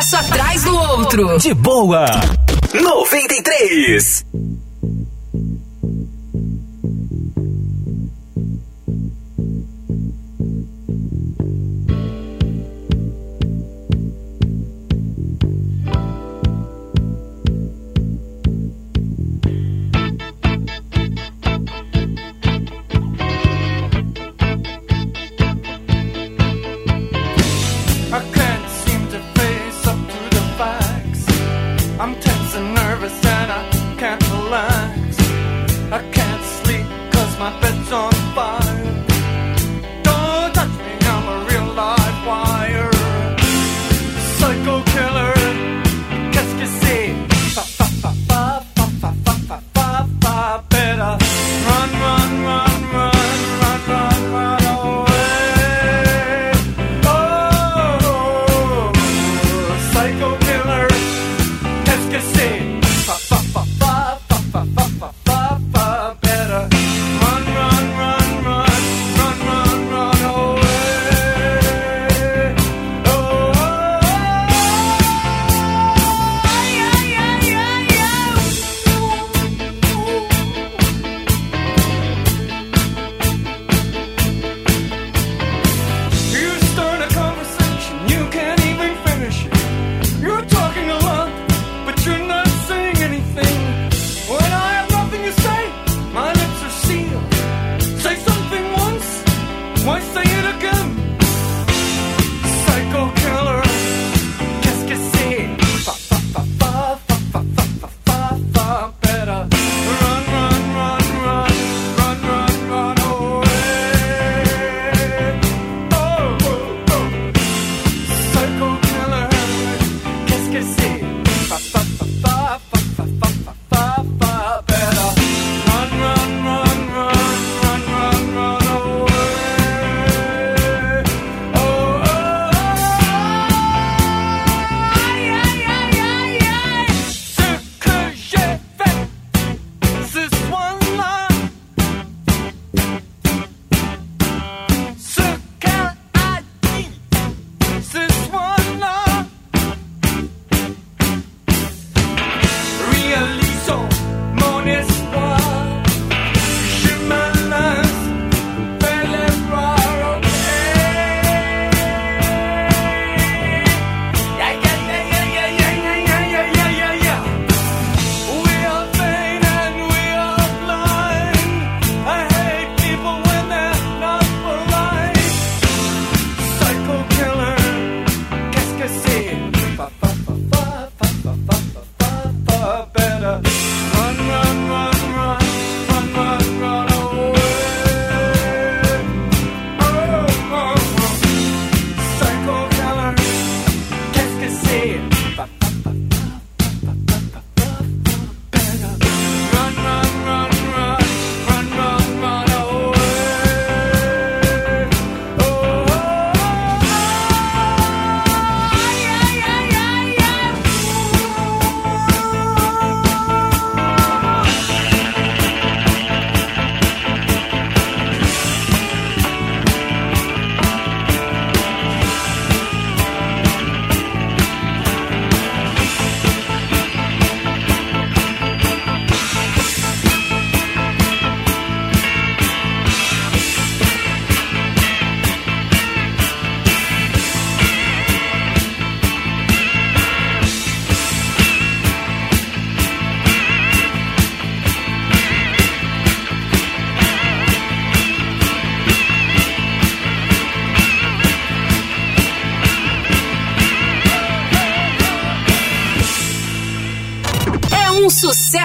Sucesso atrás do outro. De boa. 93.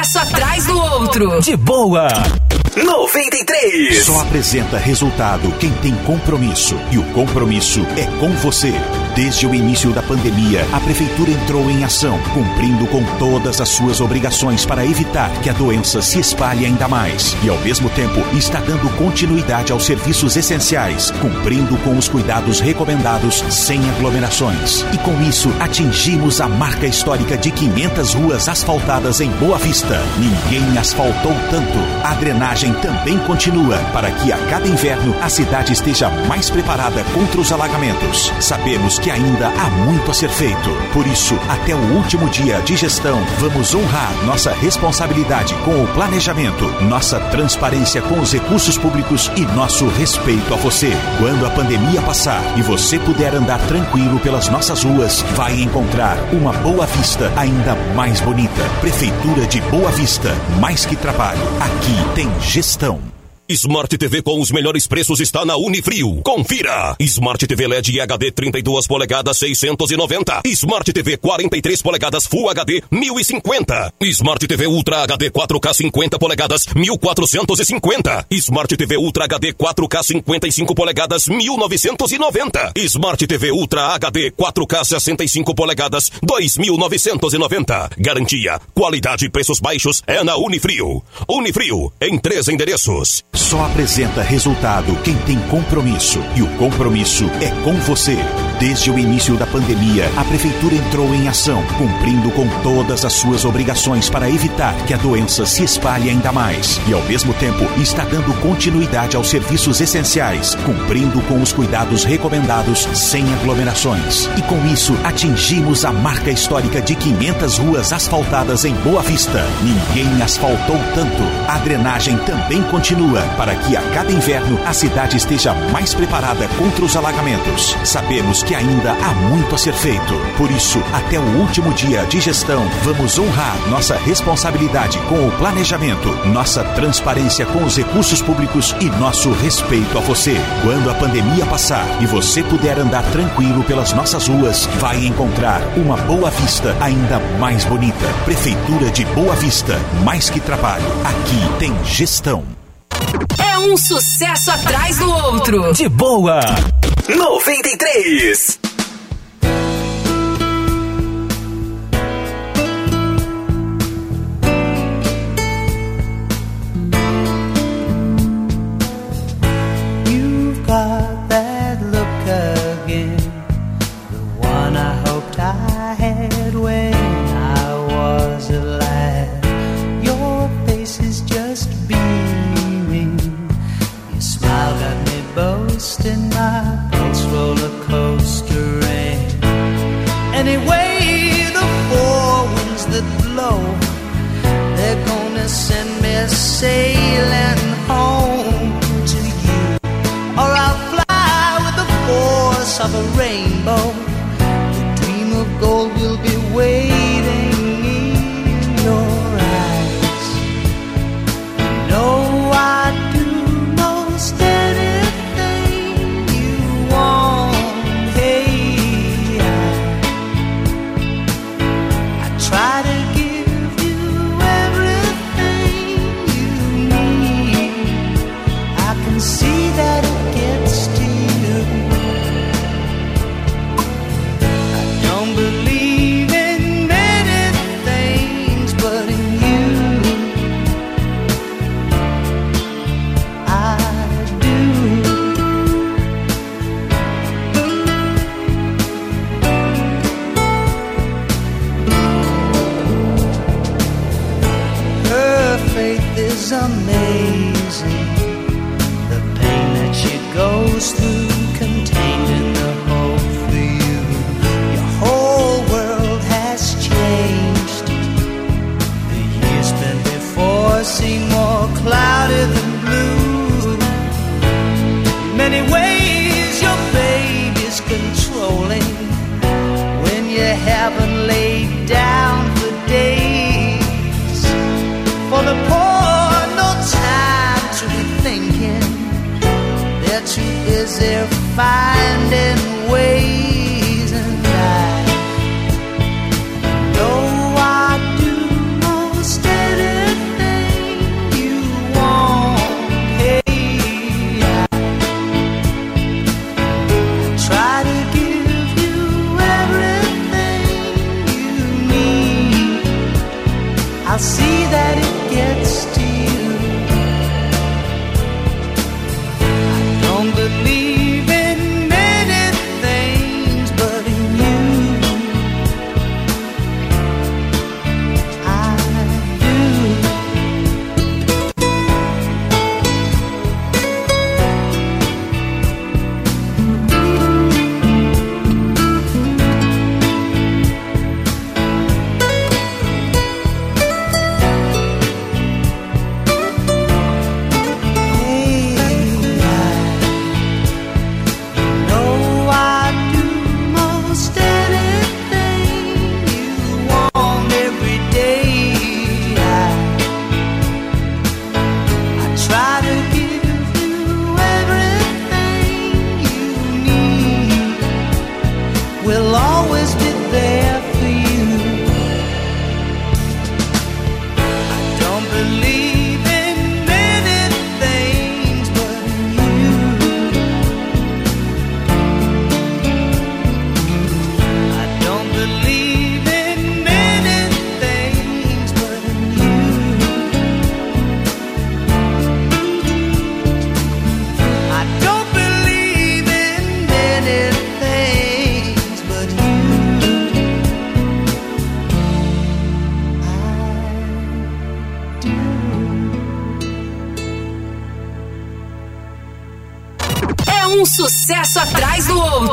Sucesso atrás do outro. De boa. 93. Só apresenta resultado quem tem compromisso. E o compromisso é com você. Desde o início da pandemia, a Prefeitura entrou em ação, cumprindo com todas as suas obrigações para evitar que a doença se espalhe ainda mais. E, ao mesmo tempo, está dando continuidade aos serviços essenciais, cumprindo com os cuidados recomendados sem aglomerações. E com isso, atingimos a marca histórica de 500 ruas asfaltadas em Boa Vista. Ninguém asfaltou tanto. A drenagem também continua para que a cada inverno a cidade esteja mais preparada contra os alagamentos. Sabemos que ainda há muito a ser feito. Por isso, até o último dia de gestão, vamos honrar nossa responsabilidade com o planejamento, nossa transparência com os recursos públicos e nosso respeito a você. Quando a pandemia passar e você puder andar tranquilo pelas nossas ruas, vai encontrar uma Boa Vista ainda mais bonita. Prefeitura de Boa Vista, mais que trabalho, aqui tem gestão. Smart TV com os melhores preços está na Unifrio. Confira! Smart TV LED HD 32 polegadas 690. Smart TV 43 polegadas Full HD 1050. Smart TV Ultra HD 4K 50 polegadas 1450. Smart TV Ultra HD 4K 55 polegadas 1990. Smart TV Ultra HD 4K 65 polegadas 2990. Garantia, qualidade e preços baixos é na Unifrio. Unifrio em três endereços. Só apresenta resultado quem tem compromisso. E o compromisso é com você. Desde o início da pandemia, a Prefeitura entrou em ação, cumprindo com todas as suas obrigações para evitar que a doença se espalhe ainda mais. E, ao mesmo tempo, está dando continuidade aos serviços essenciais, cumprindo com os cuidados recomendados sem aglomerações. E com isso, atingimos a marca histórica de 500 ruas asfaltadas em Boa Vista. Ninguém asfaltou tanto. A drenagem também continua para que a cada inverno a cidade esteja mais preparada contra os alagamentos. Sabemos que ainda há muito a ser feito. Por isso, até o último dia de gestão, vamos honrar nossa responsabilidade com o planejamento, nossa transparência com os recursos públicos e nosso respeito a você. Quando a pandemia passar e você puder andar tranquilo pelas nossas ruas, vai encontrar uma Boa Vista ainda mais bonita. Prefeitura de Boa Vista, mais que trabalho, aqui tem gestão. É um sucesso atrás do outro. De boa. 93.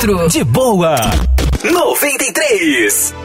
De boa. 93.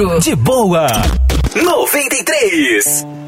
De boa. 93.